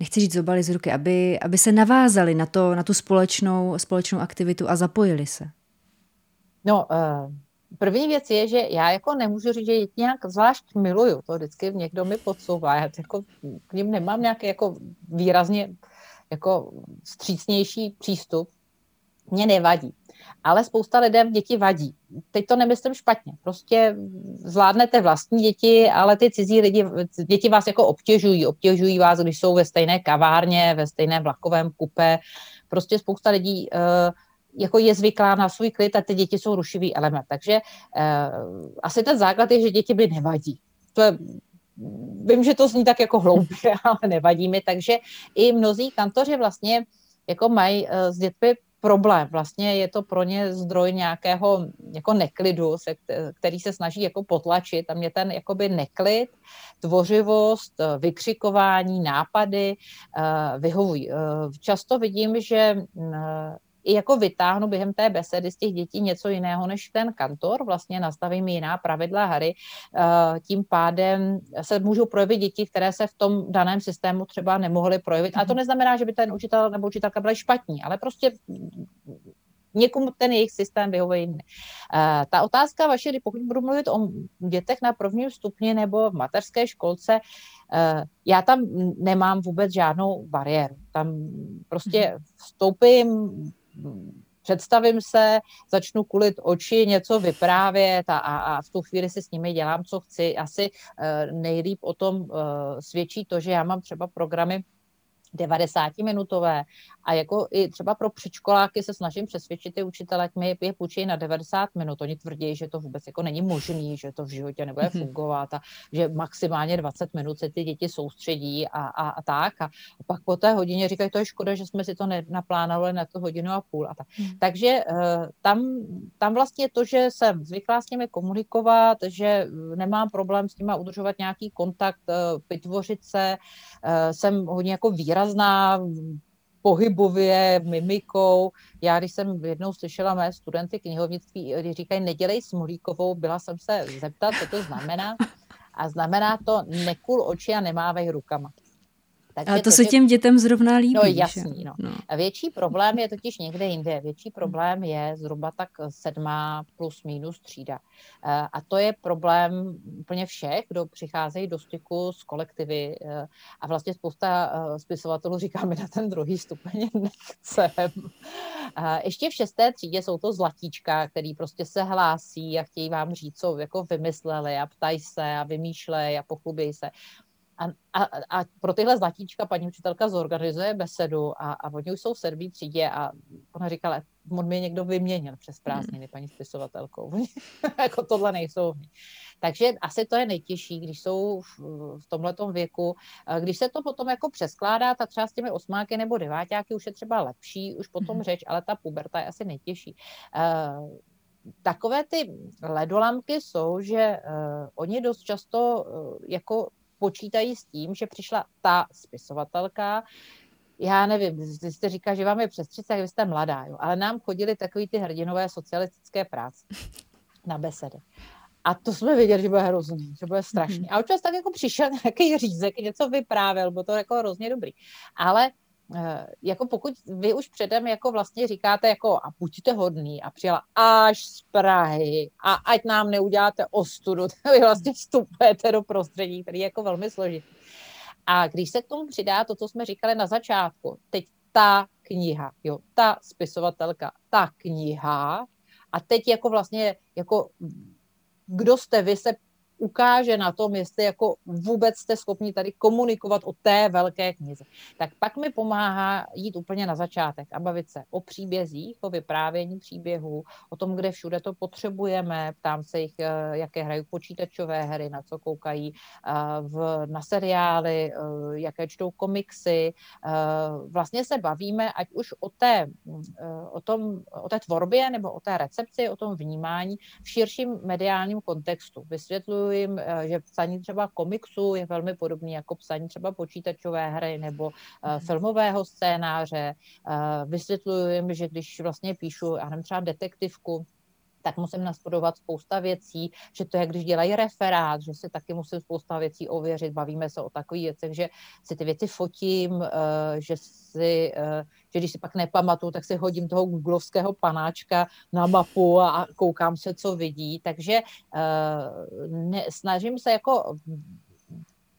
Speaker 1: nechci říct zobali z ruky, aby, aby se navázali na, to, na tu společnou, společnou aktivitu a zapojili se?
Speaker 2: No, uh, první věc je, že já jako nemůžu říct, že je nějak zvlášť miluju. To vždycky někdo mi podsouvá. Já jako k ním nemám nějaký jako výrazně jako střícnější přístup mě nevadí. Ale spousta lidem děti vadí. Teď to nemyslím špatně. Prostě zvládnete vlastní děti, ale ty cizí lidi, děti vás jako obtěžují. Obtěžují vás, když jsou ve stejné kavárně, ve stejném vlakovém kupe. Prostě spousta lidí uh, jako je zvyklá na svůj klid a ty děti jsou rušivý element. Takže uh, asi ten základ je, že děti by nevadí. To je vím, že to zní tak jako hloupě, ale nevadí mi, takže i mnozí kantoři vlastně jako mají uh, s dětmi problém. Vlastně je to pro ně zdroj nějakého jako neklidu, se, který se snaží jako potlačit a mě ten jakoby neklid, tvořivost, vykřikování, nápady uh, vyhovují. Uh, často vidím, že uh, i jako vytáhnu během té besedy z těch dětí něco jiného než ten kantor, vlastně nastavím jiná pravidla hry, eh, tím pádem se můžou projevit děti, které se v tom daném systému třeba nemohly projevit. A to mhm. neznamená, že by ten učitel nebo učitelka byli špatní, ale prostě někomu ten jejich systém vyhovuje jiný. Uh, ta otázka vaše, pokud budu mluvit o dětech na prvním stupni nebo v mateřské školce, uh, já tam nemám vůbec žádnou bariéru. Tam prostě mhm. vstoupím, představím se, začnu kulit oči, něco vyprávět a, a, a v tu chvíli si s nimi dělám, co chci. Asi uh, nejlíp o tom uh, svědčí to, že já mám třeba programy 90-minutové a jako i třeba pro předškoláky se snažím přesvědčit ty učitele, ať mi je půjčí na 90 minut. Oni tvrdí, že to vůbec jako není možný, že to v životě nebude mhm. fungovat a že maximálně 20 minut se ty děti soustředí a, a, a tak. A pak po té hodině říkají, to je škoda, že jsme si to naplánovali na tu hodinu a půl. A tak. Hmm. Takže uh, tam, tam vlastně to, že jsem zvyklá s nimi komunikovat, že nemám problém s nimi udržovat nějaký kontakt, uh, vytvořit se, jsem hodně jako výrazná, pohybově, mimikou. Já, když jsem jednou slyšela mé studenty knihovnictví, když říkají, nedělej smolíkovou, byla jsem se zeptat, co to znamená. A znamená to nekul oči a nemávej rukama.
Speaker 1: Takže Ale to, to se těm dětem zrovna líbí.
Speaker 2: No jasný. No. No. A větší problém je totiž někde jinde. Větší problém je zhruba tak sedmá plus minus třída. Eh, a to je problém úplně všech, kdo přicházejí do styku s kolektivy. Eh, a vlastně spousta eh, spisovatelů říká, mi na ten druhý stupeň nechcem. Ještě v šesté třídě jsou to zlatíčka, který prostě se hlásí a chtějí vám říct, co jako vymysleli a ptají se a vymýšlejí a pochlubějí se. A, a, a pro tyhle zlatíčka paní učitelka zorganizuje besedu a, a oni už jsou v sedmý třídě a ona říkala, on mě někdo vyměnil přes hmm. prázdniny, paní spisovatelkou. jako tohle nejsou. Takže asi to je nejtěžší, když jsou v, v tomhletom věku. Když se to potom jako přeskládá, tak třeba s těmi osmáky nebo deváťáky už je třeba lepší, už potom hmm. řeč, ale ta puberta je asi nejtěžší. Uh, takové ty ledolamky jsou, že uh, oni dost často uh, jako počítají s tím, že přišla ta spisovatelka, já nevím, vy jste říká, že vám je přes 30, vy jste mladá, jo, ale nám chodili takový ty hrdinové socialistické práce na besedy. A to jsme viděli, že bude hrozný, že bude strašný. Mm-hmm. A občas tak jako přišel nějaký řízek, něco vyprávěl, bylo to jako hrozně dobrý. Ale jako pokud vy už předem jako vlastně říkáte jako a buďte hodný a přijela až z Prahy a ať nám neuděláte ostudu, tak vy vlastně vstupujete do prostředí, který je jako velmi složitý. A když se k tomu přidá to, co jsme říkali na začátku, teď ta kniha, jo, ta spisovatelka, ta kniha a teď jako vlastně jako kdo jste vy se ukáže na tom, jestli jako vůbec jste schopni tady komunikovat o té velké knize. Tak pak mi pomáhá jít úplně na začátek a bavit se o příbězích, o vyprávění příběhů, o tom, kde všude to potřebujeme, ptám se jich, eh, jaké hrají počítačové hry, na co koukají eh, v, na seriály, eh, jaké čtou komiksy. Vlastně se bavíme, ať už o té, o, tom, o té tvorbě nebo o té recepci, o tom vnímání v širším mediálním kontextu. Vysvětluji jim, eh, že psaní třeba komiksu je velmi podobný jako psaní třeba počítačové hry nebo mm. filmového scénáře. Eh, vysvětluji jim, že když vlastně píšu, já nevím, třeba detektivku, tak musím nastudovat spousta věcí, že to je, když dělají referát, že si taky musím spousta věcí ověřit, bavíme se o takových věcech, že si ty věci fotím, že si, že když si pak nepamatuju, tak si hodím toho googlovského panáčka na mapu a koukám se, co vidí, takže ne, snažím se jako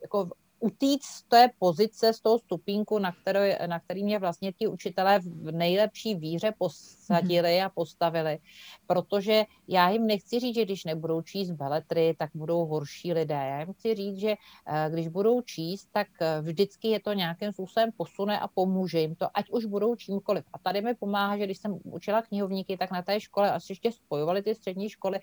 Speaker 2: jako utíct z té pozice, z toho stupínku, na, který, na který mě vlastně ti učitelé v nejlepší víře posadili a postavili. Protože já jim nechci říct, že když nebudou číst beletry, tak budou horší lidé. Já jim chci říct, že eh, když budou číst, tak eh, vždycky je to nějakým způsobem posune a pomůže jim to, ať už budou čímkoliv. A tady mi pomáhá, že když jsem učila knihovníky, tak na té škole asi ještě spojovali ty střední školy,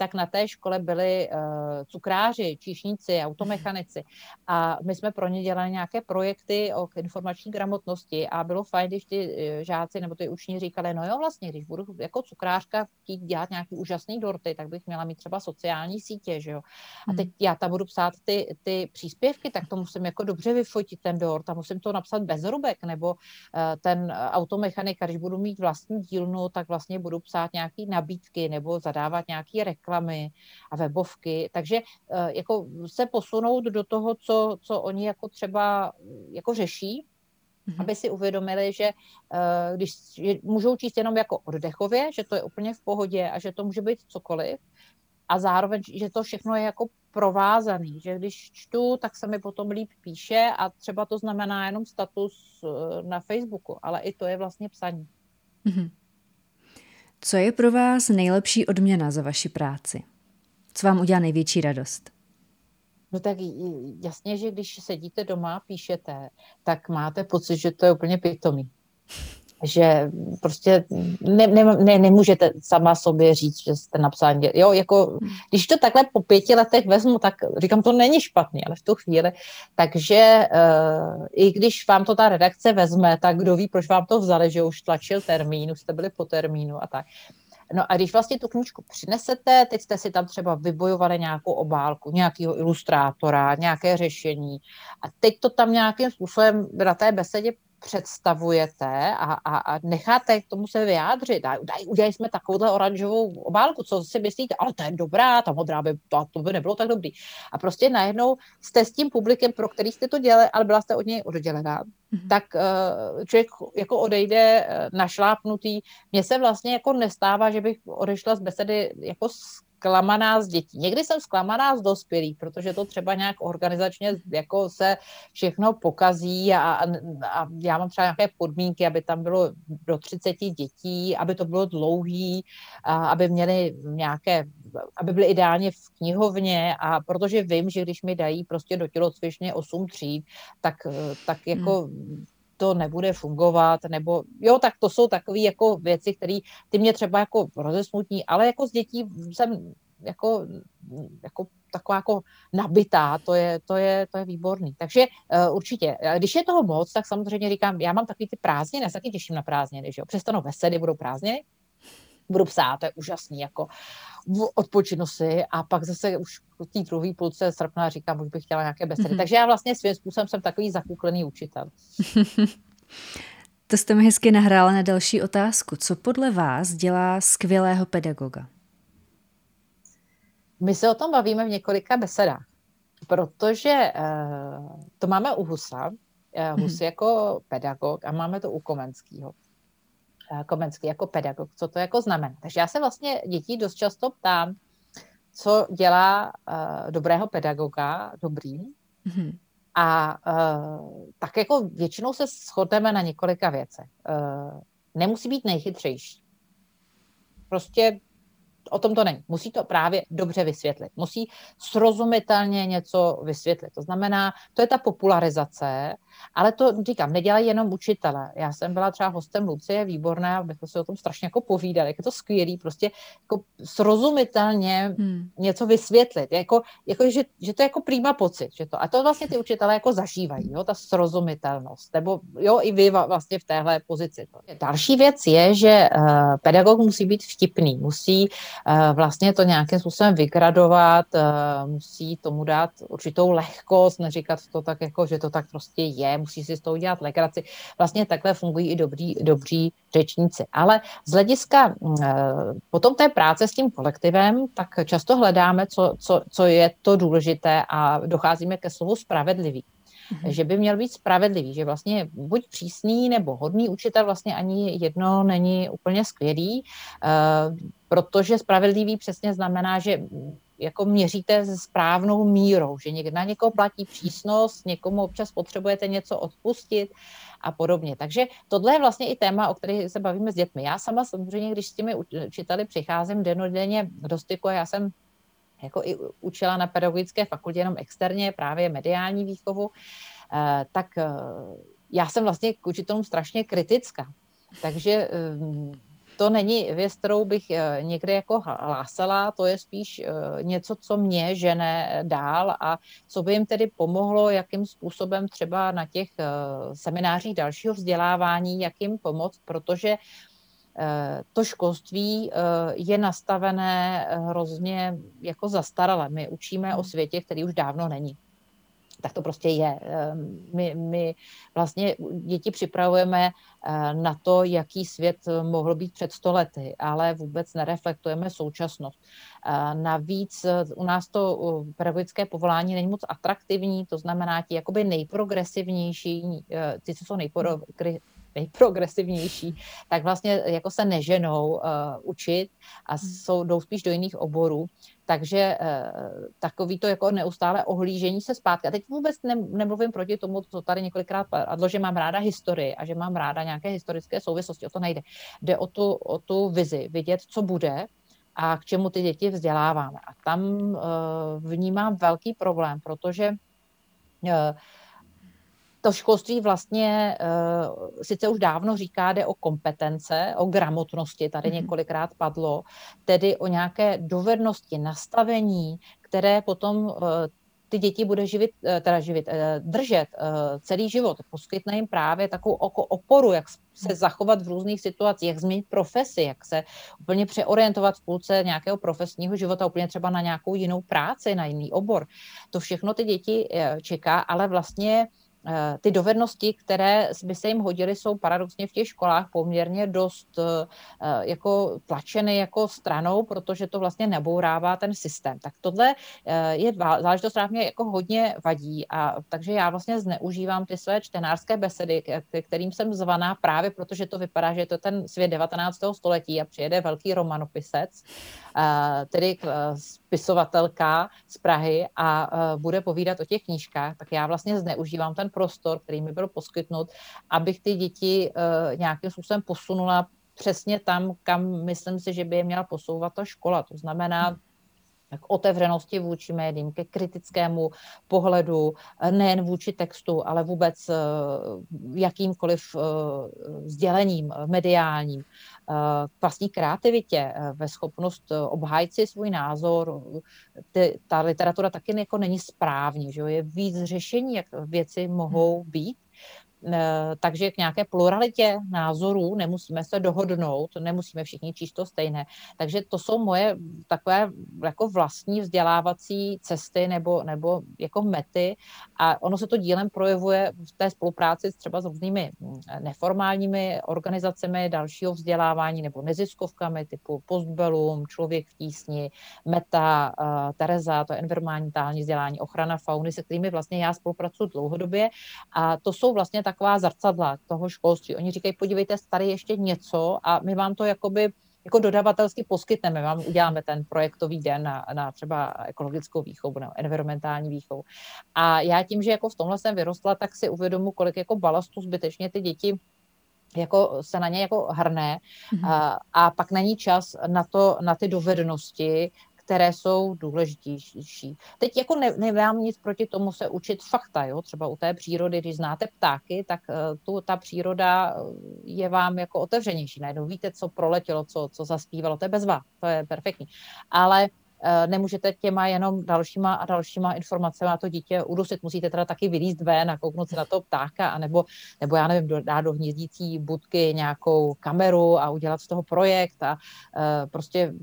Speaker 2: tak na té škole byli uh, cukráři, číšníci, automechanici a my jsme pro ně dělali nějaké projekty o informační gramotnosti a bylo fajn, když ty uh, žáci nebo ty učni říkali, no jo vlastně, když budu jako cukrářka chtít dělat nějaký úžasný dorty, tak bych měla mít třeba sociální sítě, že jo. A teď hmm. já tam budu psát ty, ty příspěvky, tak to musím jako dobře vyfotit ten dort a musím to napsat bez rubek, nebo uh, ten automechanika, když budu mít vlastní dílnu, tak vlastně budu psát nějaké nabídky nebo zadávat nějaký reklamy reklamy a webovky, takže eh, jako se posunout do toho, co, co oni jako třeba jako řeší, mm-hmm. aby si uvědomili, že eh, když můžou číst jenom jako oddechově, že to je úplně v pohodě a že to může být cokoliv, a zároveň, že to všechno je jako provázaný, že když čtu, tak se mi potom líp píše a třeba to znamená jenom status eh, na Facebooku, ale i to je vlastně psaní. Mm-hmm.
Speaker 1: Co je pro vás nejlepší odměna za vaši práci? Co vám udělá největší radost?
Speaker 2: No tak jasně, že když sedíte doma a píšete, tak máte pocit, že to je úplně pitomý že prostě ne, ne, ne, nemůžete sama sobě říct, že jste napsal, jo, jako, když to takhle po pěti letech vezmu, tak říkám, to není špatný, ale v tu chvíli, takže uh, i když vám to ta redakce vezme, tak kdo ví, proč vám to vzali, že už tlačil termín, už jste byli po termínu a tak. No a když vlastně tu knížku přinesete, teď jste si tam třeba vybojovali nějakou obálku, nějakého ilustrátora, nějaké řešení a teď to tam nějakým způsobem na té besedě představujete a, a, a necháte k tomu se vyjádřit. A udělali jsme takovouhle oranžovou obálku, co si myslíte? Ale to je dobrá, ta modrá by, to, to by nebylo tak dobrý. A prostě najednou jste s tím publikem, pro který jste to dělali, ale byla jste od něj oddělená, mm-hmm. tak uh, člověk jako odejde uh, našlápnutý. Mně se vlastně jako nestává, že bych odešla z besedy jako zklamaná z dětí. Někdy jsem zklamaná z dospělých, protože to třeba nějak organizačně jako se všechno pokazí a, a já mám třeba nějaké podmínky, aby tam bylo do 30 dětí, aby to bylo dlouhý, a aby měli nějaké, aby byly ideálně v knihovně a protože vím, že když mi dají prostě do tělocvičně 8 tříd, tak, tak jako hmm to nebude fungovat, nebo jo, tak to jsou takové jako věci, které ty mě třeba jako rozesmutní, ale jako z dětí jsem jako, jako taková jako nabitá, to je, to je, to je výborný. Takže uh, určitě, když je toho moc, tak samozřejmě říkám, já mám takový ty prázdniny, já se taky těším na prázdniny, že jo, přestanou vesedy, budou prázdniny, budu psát, to je úžasný, jako odpočinu si a pak zase už v té druhé půlce srpna říkám, už bych chtěla nějaké besedy. Mm-hmm. Takže já vlastně svým způsobem jsem takový zakuklený učitel.
Speaker 1: to jste mi hezky nahrála na další otázku. Co podle vás dělá skvělého pedagoga?
Speaker 2: My se o tom bavíme v několika besedách, protože uh, to máme u Husa, uh, Hus mm-hmm. jako pedagog a máme to u Komenského. Komenský jako pedagog, co to jako znamená. Takže já se vlastně dětí dost často ptám, co dělá uh, dobrého pedagoga dobrým. Mm-hmm. A uh, tak jako většinou se shodneme na několika věcech. Uh, nemusí být nejchytřejší. Prostě o tom to není. Musí to právě dobře vysvětlit. Musí srozumitelně něco vysvětlit. To znamená, to je ta popularizace, ale to říkám, nedělají jenom učitele. Já jsem byla třeba hostem Lucie, výborné, abychom si o tom strašně jako povídali, jak je to skvělý, prostě jako srozumitelně hmm. něco vysvětlit. Jako, jako že, že, to je jako prýma pocit. Že to, a to vlastně ty učitelé jako zažívají, jo, ta srozumitelnost. Nebo jo, i vy vlastně v téhle pozici. Další věc je, že uh, pedagog musí být vtipný, musí uh, vlastně to nějakým způsobem vygradovat, uh, musí tomu dát určitou lehkost, neříkat to tak jako, že to tak prostě je, musí si z toho dělat legraci. Vlastně takhle fungují i dobrý, dobří řečníci. Ale z hlediska mm, eh, potom té práce s tím kolektivem, tak často hledáme, co, co, co je to důležité a docházíme ke slovu spravedlivý. Mm-hmm. Že by měl být spravedlivý, že vlastně buď přísný nebo hodný učitel vlastně ani jedno není úplně skvělý, uh, protože spravedlivý přesně znamená, že jako měříte správnou mírou, že někde na někoho platí přísnost, někomu občas potřebujete něco odpustit a podobně. Takže tohle je vlastně i téma, o kterém se bavíme s dětmi. Já sama samozřejmě, když s těmi učiteli přicházím denodenně do styku, já jsem jako i učila na pedagogické fakultě jenom externě právě mediální výchovu, eh, tak eh, já jsem vlastně k učitelům strašně kritická. Takže ehm, to není věc, kterou bych eh, někde jako hlásala, to je spíš eh, něco, co mě žene dál a co by jim tedy pomohlo, jakým způsobem třeba na těch eh, seminářích dalšího vzdělávání, jak jim pomoct, protože to školství je nastavené hrozně jako zastaralé. My učíme o hmm. světě, který už dávno není tak to prostě je. Ehm, my, my vlastně děti připravujeme eh, na to, jaký svět mohl být před stolety, ale vůbec nereflektujeme současnost. Eh, navíc eh, u nás to pedagogické povolání není moc atraktivní, to znamená ti jakoby nejprogresivnější, ty, co jsou nejprogresivnější, nejprogresivnější, tak vlastně jako se neženou uh, učit a hmm. jsou, jdou spíš do jiných oborů. Takže uh, takový to jako neustále ohlížení se zpátky. A teď vůbec ne, nemluvím proti tomu, co tady několikrát padlo, že mám ráda historii a že mám ráda nějaké historické souvislosti. O to nejde. Jde o tu, o tu vizi, vidět, co bude, a k čemu ty děti vzděláváme. A tam uh, vnímám velký problém, protože uh, to školství vlastně uh, sice už dávno říká, jde o kompetence, o gramotnosti, tady mm-hmm. několikrát padlo, tedy o nějaké dovednosti, nastavení, které potom uh, ty děti bude živit, eh, teda živit, držet celý život. Poskytne jim právě takovou oporu, jak se zachovat v různých situacích, jak změnit profesi, jak se úplně přeorientovat v půlce nějakého profesního života, úplně třeba na nějakou jinou práci, na jiný obor. To všechno ty děti čeká, ale vlastně ty dovednosti, které by se jim hodily, jsou paradoxně v těch školách poměrně dost eh, jako tlačeny jako stranou, protože to vlastně nebourává ten systém. Tak tohle eh, je záležitost, která mě jako hodně vadí a takže já vlastně zneužívám ty své čtenářské besedy, kterým jsem zvaná právě protože to vypadá, že je to ten svět 19. století a přijede velký romanopisec, tedy spisovatelka z Prahy a bude povídat o těch knížkách, tak já vlastně zneužívám ten prostor, který mi byl poskytnut, abych ty děti uh, nějakým způsobem posunula přesně tam, kam myslím si, že by je měla posouvat ta škola. To znamená k otevřenosti vůči médiím, ke kritickému pohledu, eh, nejen vůči textu, ale vůbec eh, jakýmkoliv sdělením mediálním, k vlastní kreativitě, ve schopnost obhájit si svůj názor. ta literatura taky jako není správně, že je víc řešení, jak věci mohou být. Eh, takže k nějaké pluralitě názorů nemusíme se dohodnout, nemusíme všichni číst to stejné. Takže to jsou moje takové jako vlastní vzdělávací cesty nebo, nebo jako mety a ono se to dílem projevuje v té spolupráci třeba s různými hm, neformálními organizacemi dalšího vzdělávání nebo neziskovkami typu Postbellum, Člověk v tísni, Meta, uh, Tereza, to je environmentální vzdělání, ochrana fauny, se kterými vlastně já spolupracuji dlouhodobě a to jsou vlastně taková zrcadla toho školství. Oni říkají, podívejte, tady ještě něco a my vám to jakoby jako dodavatelsky poskytneme, vám uděláme ten projektový den na, na třeba ekologickou výchovu nebo environmentální výchovu. A já tím, že jako v tomhle jsem vyrostla, tak si uvědomu, kolik jako balastu zbytečně ty děti jako se na ně jako hrne mm-hmm. a, a pak není čas na to, na ty dovednosti, které jsou důležitější. Teď jako ne, nemám nic proti tomu se učit fakta, jo? třeba u té přírody, když znáte ptáky, tak uh, tu, ta příroda eh, je vám jako otevřenější. Najednou víte, co proletělo, co, co zaspívalo, to je bezva, to je perfektní. Ale eh, nemůžete těma jenom dalšíma a dalšíma informacemi to dítě udusit. Musíte teda taky vylíst ven a kouknout se na to ptáka, anebo, nebo já nevím, dát do hnízdící budky nějakou kameru a udělat z toho projekt a prostě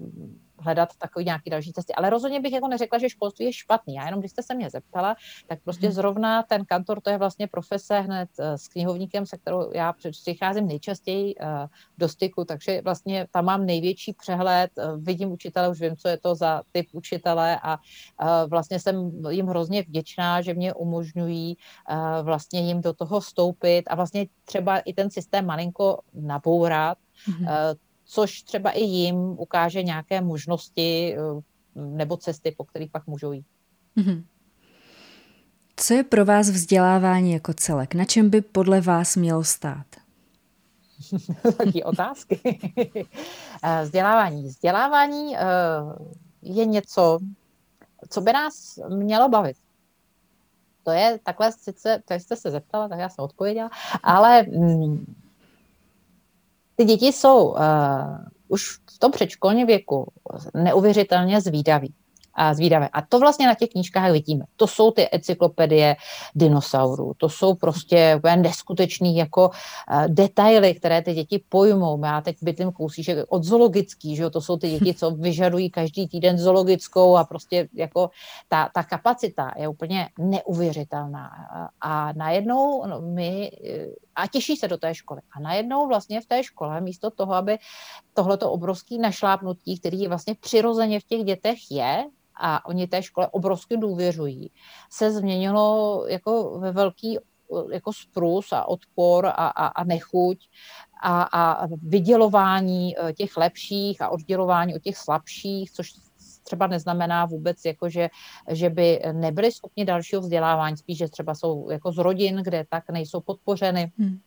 Speaker 2: hledat takový nějaký další cesty. Ale rozhodně bych jako neřekla, že školství je špatný. Já jenom, když jste se mě zeptala, tak prostě mhm. zrovna ten kantor, to je vlastně profese hned eh, s knihovníkem, se kterou já přicházím nejčastěji eh, do styku, takže vlastně tam mám největší přehled, eh, vidím učitele, už vím, co je to za typ učitele a vlastně jsem jim hrozně vděčná, že mě umožňují vlastně jim do toho vstoupit a vlastně třeba i ten systém malinko nabourat, mm-hmm což třeba i jim ukáže nějaké možnosti eh, nebo cesty, po kterých pak můžou jít. Mm-hmm.
Speaker 1: Co je pro vás vzdělávání jako celek? Na čem by podle vás mělo stát?
Speaker 2: Taky otázky. Eh, vzdělávání. Vzdělávání eh, je něco, co by nás mělo bavit. To je takhle sice, to jste se zeptala, tak já jsem odpověděla, ale mm, ty děti jsou uh, už v tom předškolním věku neuvěřitelně zvídaví zvídavé. A to vlastně na těch knížkách vidíme. To jsou ty encyklopedie dinosaurů, to jsou prostě neskutečný jako uh, detaily, které ty děti pojmou. Já teď bydlím kousíček od zoologický, že jo? to jsou ty děti, co vyžadují každý týden zoologickou a prostě jako ta, ta kapacita je úplně neuvěřitelná. A najednou no, my a těší se do té školy. A najednou vlastně v té škole místo toho, aby tohleto obrovské našlápnutí, který vlastně přirozeně v těch dětech je, a oni té škole obrovsky důvěřují, se změnilo jako ve velký jako sprus a odpor a, a, a nechuť a, a vydělování eh, těch lepších a oddělování od těch slabších, což třeba neznamená vůbec, jako že, že by nebyli schopni dalšího vzdělávání, spíš, že třeba jsou jako z rodin, kde tak nejsou podpořeny. Hmm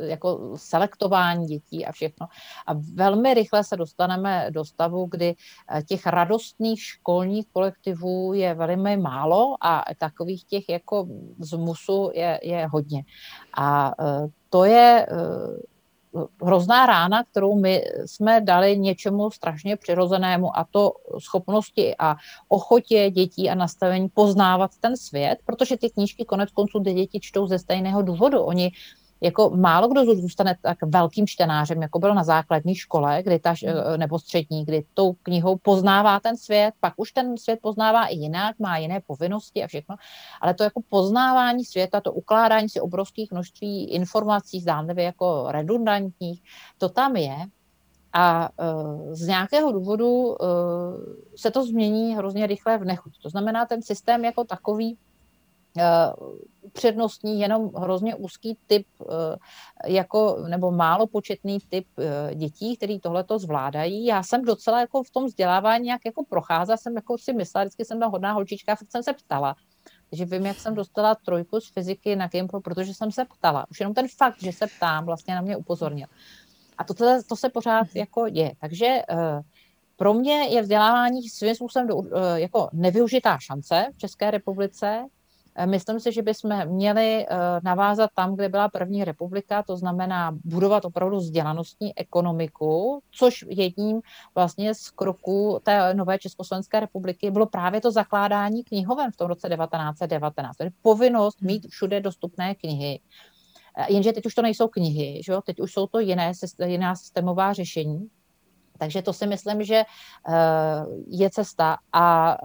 Speaker 2: jako selektování dětí a všechno. A velmi rychle se dostaneme do stavu, kdy eh, těch radostných školních kolektivů je velmi málo a takových těch jako z musu je, je hodně. A eh, to je hrozná rána, kterou my jsme dali něčemu strašně přirozenému a to schopnosti a ochotě dětí a nastavení poznávat ten svět, protože ty knížky konec konců ty děti čtou ze stejného důvodu. Oni jako málo kdo zůstane tak velkým čtenářem, jako byl na základní škole, kdy ta, hmm. nebo střední, kdy tou knihou poznává ten svět, pak už ten svět poznává i jinak, má jiné povinnosti a všechno, ale to jako poznávání světa, to ukládání si obrovských množství informací, zdánlivě jako redundantních, to tam je, a uh, z nějakého důvodu uh, se to změní hrozně rychle v nechuť. To znamená, ten systém jako takový přednostní jenom hrozně úzký typ, jako, nebo málo početný typ dětí, který tohleto zvládají. Já jsem docela jako v tom vzdělávání nějak jako procházela, jsem jako si myslela, vždycky jsem byla hodná holčička, fakt jsem se ptala. Takže vím, jak jsem dostala trojku z fyziky na Gimplu, protože jsem se ptala. Už jenom ten fakt, že se ptám, vlastně na mě upozornil. A to, to se pořád jako děje. Takže pro mě je vzdělávání svým způsobem jako nevyužitá šance v České republice. Eh, myslím si, že bychom měli eh, navázat tam, kde byla první republika, to znamená budovat opravdu vzdělanostní ekonomiku, což jedním vlastně z kroků té nové Československé republiky bylo právě to zakládání knihoven v tom roce 1919. Tedy povinnost mít všude dostupné knihy. Eh, jenže teď už to nejsou knihy, že jo? teď už jsou to jiné, jiná systémová řešení. Takže to si myslím, že je cesta a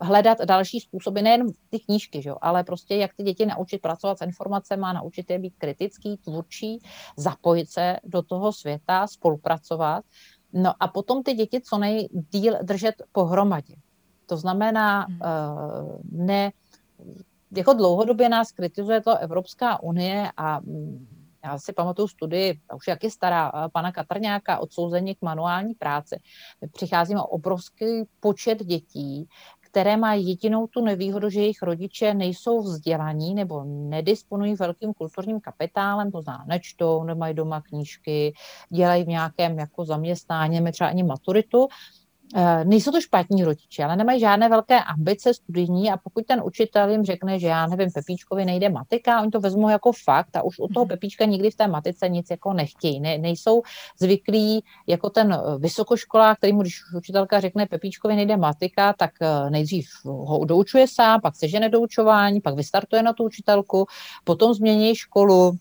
Speaker 2: hledat další způsoby, nejen ty knížky, že jo, ale prostě jak ty děti naučit pracovat s informacemi, naučit je být kritický, tvůrčí, zapojit se do toho světa, spolupracovat. No a potom ty děti co nejdíl držet pohromadě. To znamená, hmm. uh, ne, jako dlouhodobě nás kritizuje to Evropská unie a já si pamatuju studii, už jak je stará, eh, pana Katrňáka, odsouzení k manuální práci. My přicházíme o obrovský počet dětí, které mají jedinou tu nevýhodu, že jejich rodiče nejsou vzdělaní nebo nedisponují velkým kulturním kapitálem, to znamená nečtou, nemají doma knížky, dělají v nějakém jako zaměstnání, třeba ani maturitu, nejsou to špatní rodiče, ale nemají žádné velké ambice studijní a pokud ten učitel jim řekne, že já nevím, Pepíčkovi nejde matika, oni to vezmou jako fakt a už u toho mhm. Pepíčka nikdy v té matice nic jako nechtějí. Ne, nejsou zvyklí jako ten eh, vysokoškolák, který mu, když učitelka řekne Pepíčkovi nejde matika, tak eh, nejdřív ho doučuje sám, pak se žene doučování, pak vystartuje na tu učitelku, potom změní školu,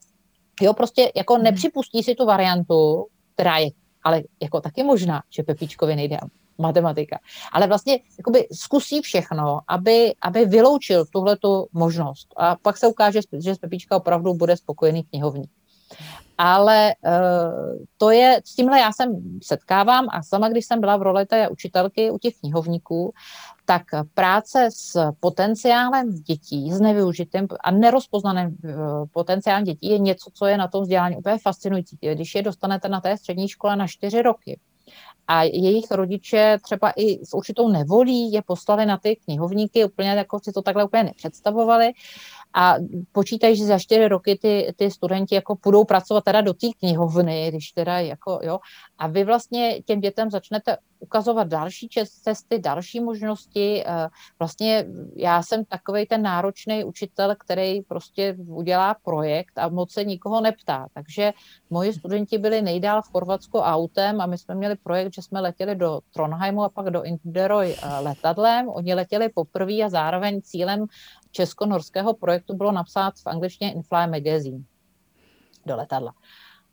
Speaker 2: Jo, prostě jako mhm. nepřipustí si tu variantu, která je ale jako taky možná, že Pepíčkovi nejde matematika. Ale vlastně jakoby zkusí všechno, aby, aby vyloučil tuhletu možnost. A pak se ukáže, že z Pepíčka opravdu bude spokojený knihovník. Ale uh, to je, s tímhle já jsem setkávám a sama, když jsem byla v roli té učitelky u těch knihovníků, tak práce s potenciálem dětí, s nevyužitým a nerozpoznaným eh, potenciálem dětí je něco, co je na tom vzdělání úplně fascinující. Když je dostanete na té střední škole na čtyři roky, a jejich rodiče třeba i s určitou nevolí je poslali na ty knihovníky, úplně jako si to takhle úplně nepředstavovali a počítají, že za čtyři roky ty, ty studenti jako půjdou pracovat teda do té knihovny, když teda jako, jo, a vy vlastně těm dětem začnete ukazovat další cesty, další možnosti. Eh, vlastně já jsem takový ten náročný učitel, který prostě udělá projekt a moc se nikoho neptá. Takže moji studenti byli nejdál v Chorvatsku autem a my jsme měli projekt, že jsme letěli do Trondheimu a pak do Inderoj eh, letadlem. Oni letěli poprvé a zároveň cílem česko-norského projektu bylo napsat v angličtině Infly Magazine do letadla.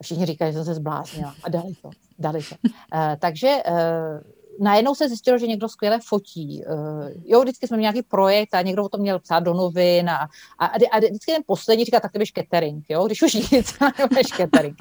Speaker 2: Všichni říkají, že jsem se zbláznila a dali to dali to. Uh, takže uh, najednou se zjistilo, že někdo skvěle fotí. Uh, jo, vždycky jsme měli nějaký projekt a někdo o tom měl psát do novin a, a, a vždycky ten poslední říká, tak to běž catering, jo, když už nic, běž catering.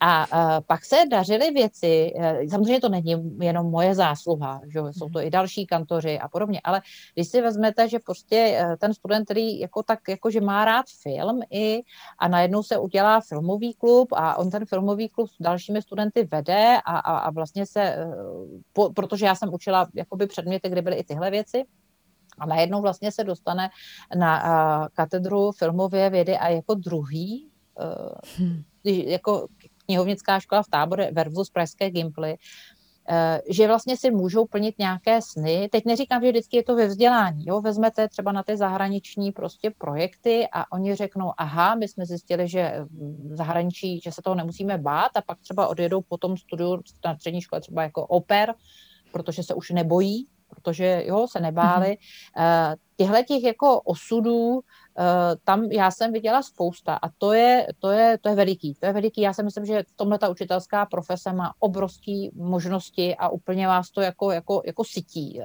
Speaker 2: A uh, pak se dařily věci, uh, samozřejmě to není jenom moje zásluha, že jsou to i další kantoři a podobně, ale když si vezmete, že prostě uh, ten student, který jako tak, jako že má rád film i a najednou se udělá filmový klub a on ten filmový klub s dalšími studenty vede a, a, a vlastně se, uh, po, protože já jsem učila jakoby předměty, kde byly i tyhle věci, a najednou vlastně se dostane na uh, katedru filmové vědy a jako druhý, uh, hmm. jako knihovnická škola v tábore versus Pražské Gimply, eh, že vlastně si můžou plnit nějaké sny. Teď neříkám, že vždycky je to ve vzdělání. Jo? Vezmete třeba na ty zahraniční prostě projekty a oni řeknou, aha, my jsme zjistili, že v zahraničí, že se toho nemusíme bát a pak třeba odjedou po tom studiu na střední škole třeba jako oper, protože se už nebojí, protože jo, se nebáli. Mm-hmm. Těch jako osudů tam já jsem viděla spousta a to je, to je, to je veliký. To je veliký. Já si myslím, že v tomhle ta učitelská profese má obrovské možnosti a úplně vás to jako, jako, jako sytí.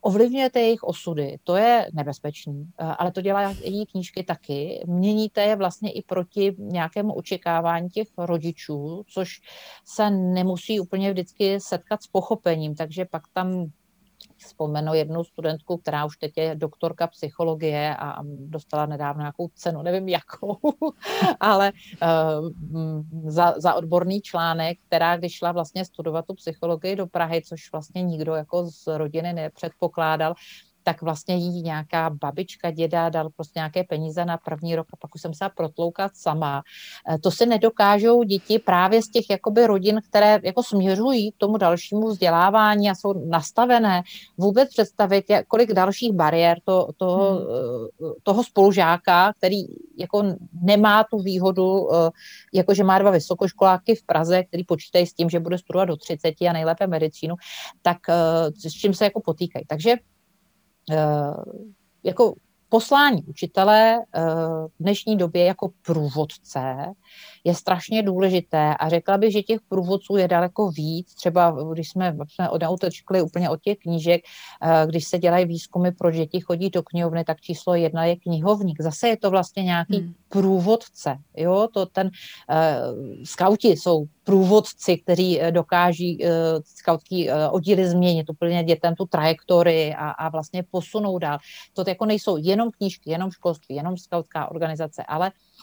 Speaker 2: Ovlivňujete jejich osudy, to je nebezpečný, ale to dělá její knížky taky. Měníte je vlastně i proti nějakému očekávání těch rodičů, což se nemusí úplně vždycky setkat s pochopením, takže pak tam vzpomenu jednu studentku, která už teď je doktorka psychologie a dostala nedávno nějakou cenu, nevím jakou, ale uh, za, za odborný článek, která když šla vlastně studovat tu psychologii do Prahy, což vlastně nikdo jako z rodiny nepředpokládal, tak vlastně jí nějaká babička, děda dal prostě nějaké peníze na první rok a pak už jsem se protloukat sama. Eh, to si nedokážou děti právě z těch jakoby rodin, které jako směřují k tomu dalšímu vzdělávání a jsou nastavené, vůbec představit, kolik dalších bariér to, toho, hmm. Eh, toho spolužáka, který jako nemá tu výhodu, eh, jako že má dva vysokoškoláky v Praze, který počítají s tím, že bude studovat do 30 a nejlépe medicínu, tak s čím se jako potýkají. Takže jako poslání učitele eh, v dnešní době jako průvodce je strašně důležité a řekla bych, že těch průvodců je daleko víc. Třeba když jsme, jsme odautočkli úplně od těch knížek, eh, když se dělají výzkumy pro děti, chodí do knihovny, tak číslo jedna je knihovník. Zase je to vlastně nějaký hmm. průvodce. Jo? To ten uh, skauti jsou průvodci, kteří dokáží uh, skautský uh, oddíly změnit úplně dětem tu trajektorii a, a vlastně posunout dál. To jako nejsou jenom knížky, jenom školství, jenom skautská organizace, ale Eh,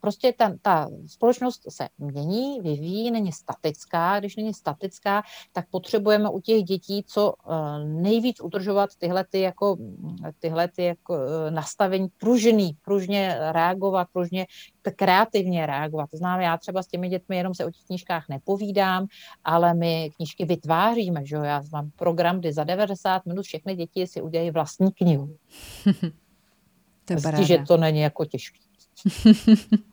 Speaker 2: prostě ta, ta společnost se mění, vyvíjí, není statická. Když není statická, tak potřebujeme u těch dětí co eh, nejvíc udržovat tyhle, ty jako, tyhle ty jako eh, nastavení pružný, pružně reagovat, pružně kreativně reagovat. To znamená, já třeba s těmi dětmi jenom se o těch knížkách nepovídám, ale my knížky vytváříme. Že? Já mám program, kdy za 90 minut všechny děti si udělají vlastní knihu. to je že to není jako těžké.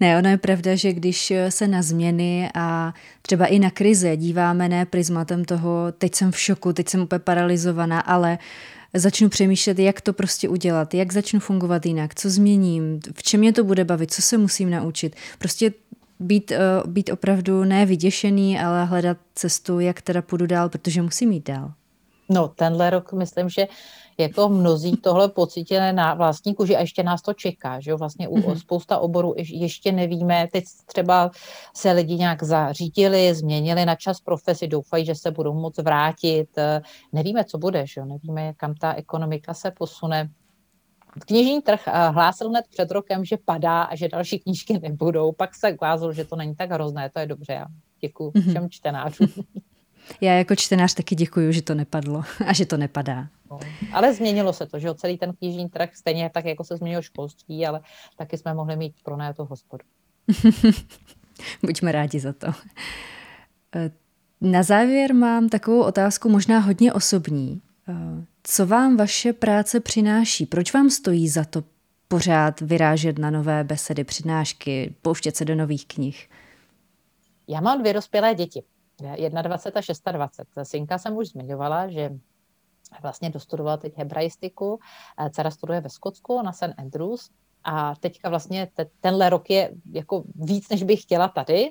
Speaker 1: Ne, ono je pravda, že když se na změny a třeba i na krize díváme ne prismatem toho, teď jsem v šoku, teď jsem úplně paralizovaná, ale začnu přemýšlet, jak to prostě udělat, jak začnu fungovat jinak, co změním, v čem mě to bude bavit, co se musím naučit. Prostě být, eh, být opravdu ne vyděšený, ale hledat cestu, jak teda půjdu dál, protože musím jít dál.
Speaker 2: No, tenhle rok myslím, že jako mnozí tohle pocítili na vlastní kůži a ještě nás to čeká, že jo, vlastně u mm-hmm. spousta oborů ještě nevíme, teď třeba se lidi nějak zařídili, změnili na čas profesi, doufají, že se budou moc vrátit, nevíme, co bude, že jo, nevíme, kam ta ekonomika se posune. Knižní trh eh, hlásil hned před rokem, že padá a že další knížky nebudou, pak se ukázalo, že to není tak hrozné, to je dobře, já děkuji mm-hmm. všem čtenářům.
Speaker 1: Já jako čtenář taky děkuju, že to nepadlo a že to nepadá.
Speaker 2: No, ale změnilo se to, že celý ten knižní trh, stejně tak, jako se změnilo školství, ale taky jsme mohli mít pro tu hospodu.
Speaker 1: Buďme rádi za to. Eh, na závěr mám takovou otázku, možná hodně osobní. Eh, co vám vaše práce přináší? Proč vám stojí za to pořád vyrážet na nové besedy, přednášky, pouštět se do nových knih?
Speaker 2: Já mám dvě dospělé děti. 21 a 26. Synka jsem už zmiňovala, že vlastně dostudovala teď hebraistiku, dcera studuje ve Skotsku na St. Andrews a teďka vlastně te, tenhle rok je jako víc, než bych chtěla tady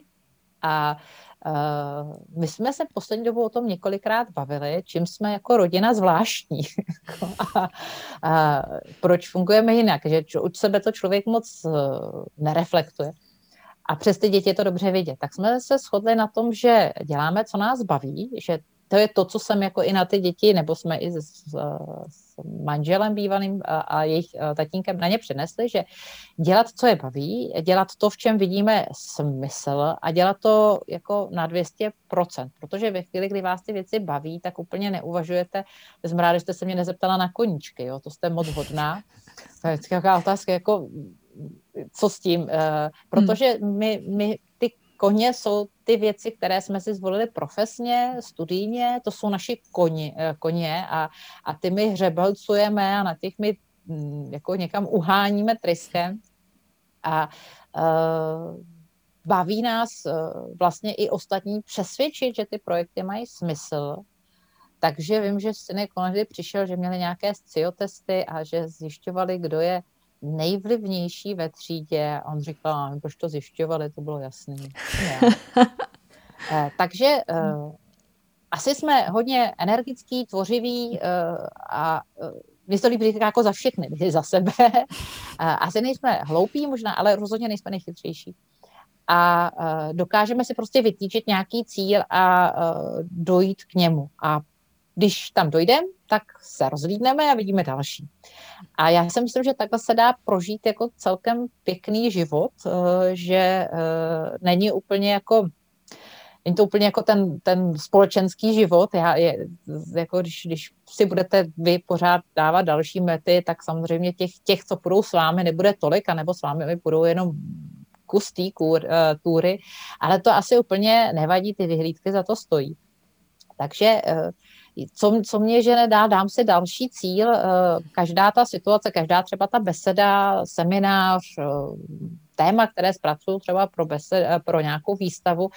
Speaker 2: a Uh, my jsme se poslední dobou o tom několikrát bavili, čím jsme jako rodina zvláštní a, a proč fungujeme jinak, že od sebe to člověk moc uh, nereflektuje. A přes ty děti je to dobře vidět. Tak jsme se shodli na tom, že děláme, co nás baví, že to je to, co jsem jako i na ty děti, nebo jsme i s, s manželem bývalým a, a jejich tatínkem na ně přinesli, že dělat, co je baví, dělat to, v čem vidíme smysl a dělat to jako na 200%, protože ve chvíli, kdy vás ty věci baví, tak úplně neuvažujete, jsem ráda, že jste se mě nezeptala na koníčky, jo, to jste moc hodná. To je taková otázka, jako co s tím, uh, protože my, my ty koně jsou ty věci, které jsme si zvolili profesně, studijně, to jsou naši koni, uh, koně a, a ty my hřebelcujeme a na těch my um, jako někam uháníme tryskem a uh, baví nás uh, vlastně i ostatní přesvědčit, že ty projekty mají smysl, takže vím, že synek konečně přišel, že měli nějaké sciotesty a že zjišťovali, kdo je nejvlivnější ve třídě. On říkal, proč to zjišťovali, to bylo jasný. Takže asi jsme hodně energický, tvořivý a mě to líbí jako za všechny, za sebe. Asi nejsme hloupí možná, ale rozhodně nejsme nejchytřejší. A dokážeme si prostě vytýčit nějaký cíl a dojít k němu. A když tam dojdeme, tak se rozlídneme a vidíme další. A já si myslím, že takhle se dá prožít jako celkem pěkný život, že není úplně jako Není to úplně jako ten, ten společenský život. Já, je, jako když, když si budete vy pořád dávat další mety, tak samozřejmě těch, těch, co půjdou s vámi, nebude tolik, anebo s vámi budou jenom kus té uh, túry, ale to asi úplně nevadí, ty vyhlídky za to stojí. Takže co, co mě že nedá, dám si další cíl, uh, každá ta situace, každá třeba ta beseda, seminář, téma, které zpracuju třeba pro, besed, eh, pro nějakou výstavu,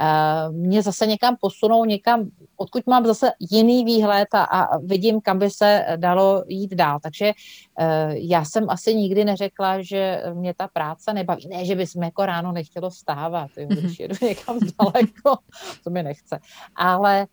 Speaker 2: eh, mě zase někam posunou, někam, odkud mám zase jiný výhled a, a vidím, kam by se dalo jít dál. Takže eh, já jsem asi nikdy neřekla, že mě ta práce nebaví. Ne, že bys jako ráno nechtělo vstávat, jo, když jedu někam daleko, to mi nechce. Ale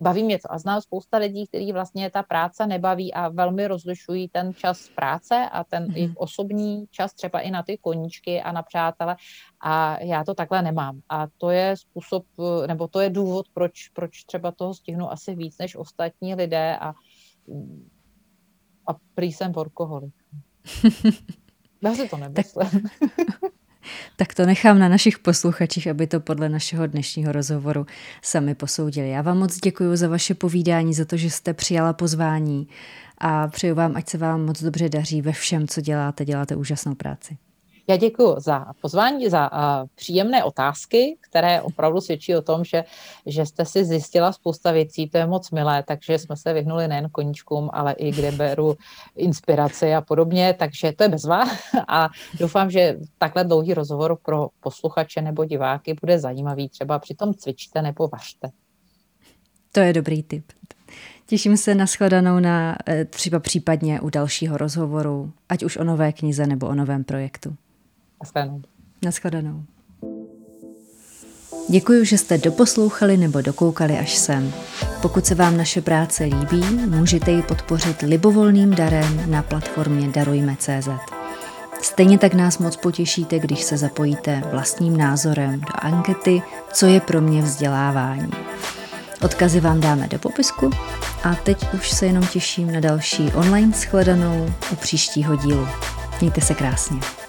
Speaker 2: baví mě to. A znám spousta lidí, kteří vlastně ta práce nebaví a velmi rozlišují ten čas práce a ten mm-hmm. jejich osobní čas třeba i na ty koníčky a na přátele. A já to takhle nemám. A to je způsob, nebo to je důvod, proč, proč třeba toho stihnu asi víc než ostatní lidé a, a prý jsem workoholik. Já si to nemyslím.
Speaker 1: Tak to nechám na našich posluchačích, aby to podle našeho dnešního rozhovoru sami posoudili. Já vám moc děkuji za vaše povídání, za to, že jste přijala pozvání a přeju vám, ať se vám moc dobře daří ve všem, co děláte. Děláte úžasnou práci.
Speaker 2: Já děkuji za pozvání, za uh, příjemné otázky, které opravdu svědčí o tom, že, že jste si zjistila spousta věcí, to je moc milé, takže jsme se vyhnuli nejen koníčkům, ale i kde beru inspiraci a podobně, takže to je bezva a doufám, že takhle dlouhý rozhovor pro posluchače nebo diváky bude zajímavý, třeba při tom cvičte nebo vařte.
Speaker 1: To je dobrý tip. Těším se na shledanou na e, třeba případně u dalšího rozhovoru, ať už o nové knize nebo o novém projektu.
Speaker 2: Naschledanou.
Speaker 1: Naschledanou. Děkuji, že jste doposlouchali nebo dokoukali až sem. Pokud se vám naše práce líbí, můžete ji podpořit libovolným darem na platformě Darujme.cz. Stejně tak nás moc potěšíte, když se zapojíte vlastním názorem do ankety Co je pro mě vzdělávání. Odkazy vám dáme do popisku a teď už se jenom těším na další online shledanou u příštího dílu. Mějte se krásně.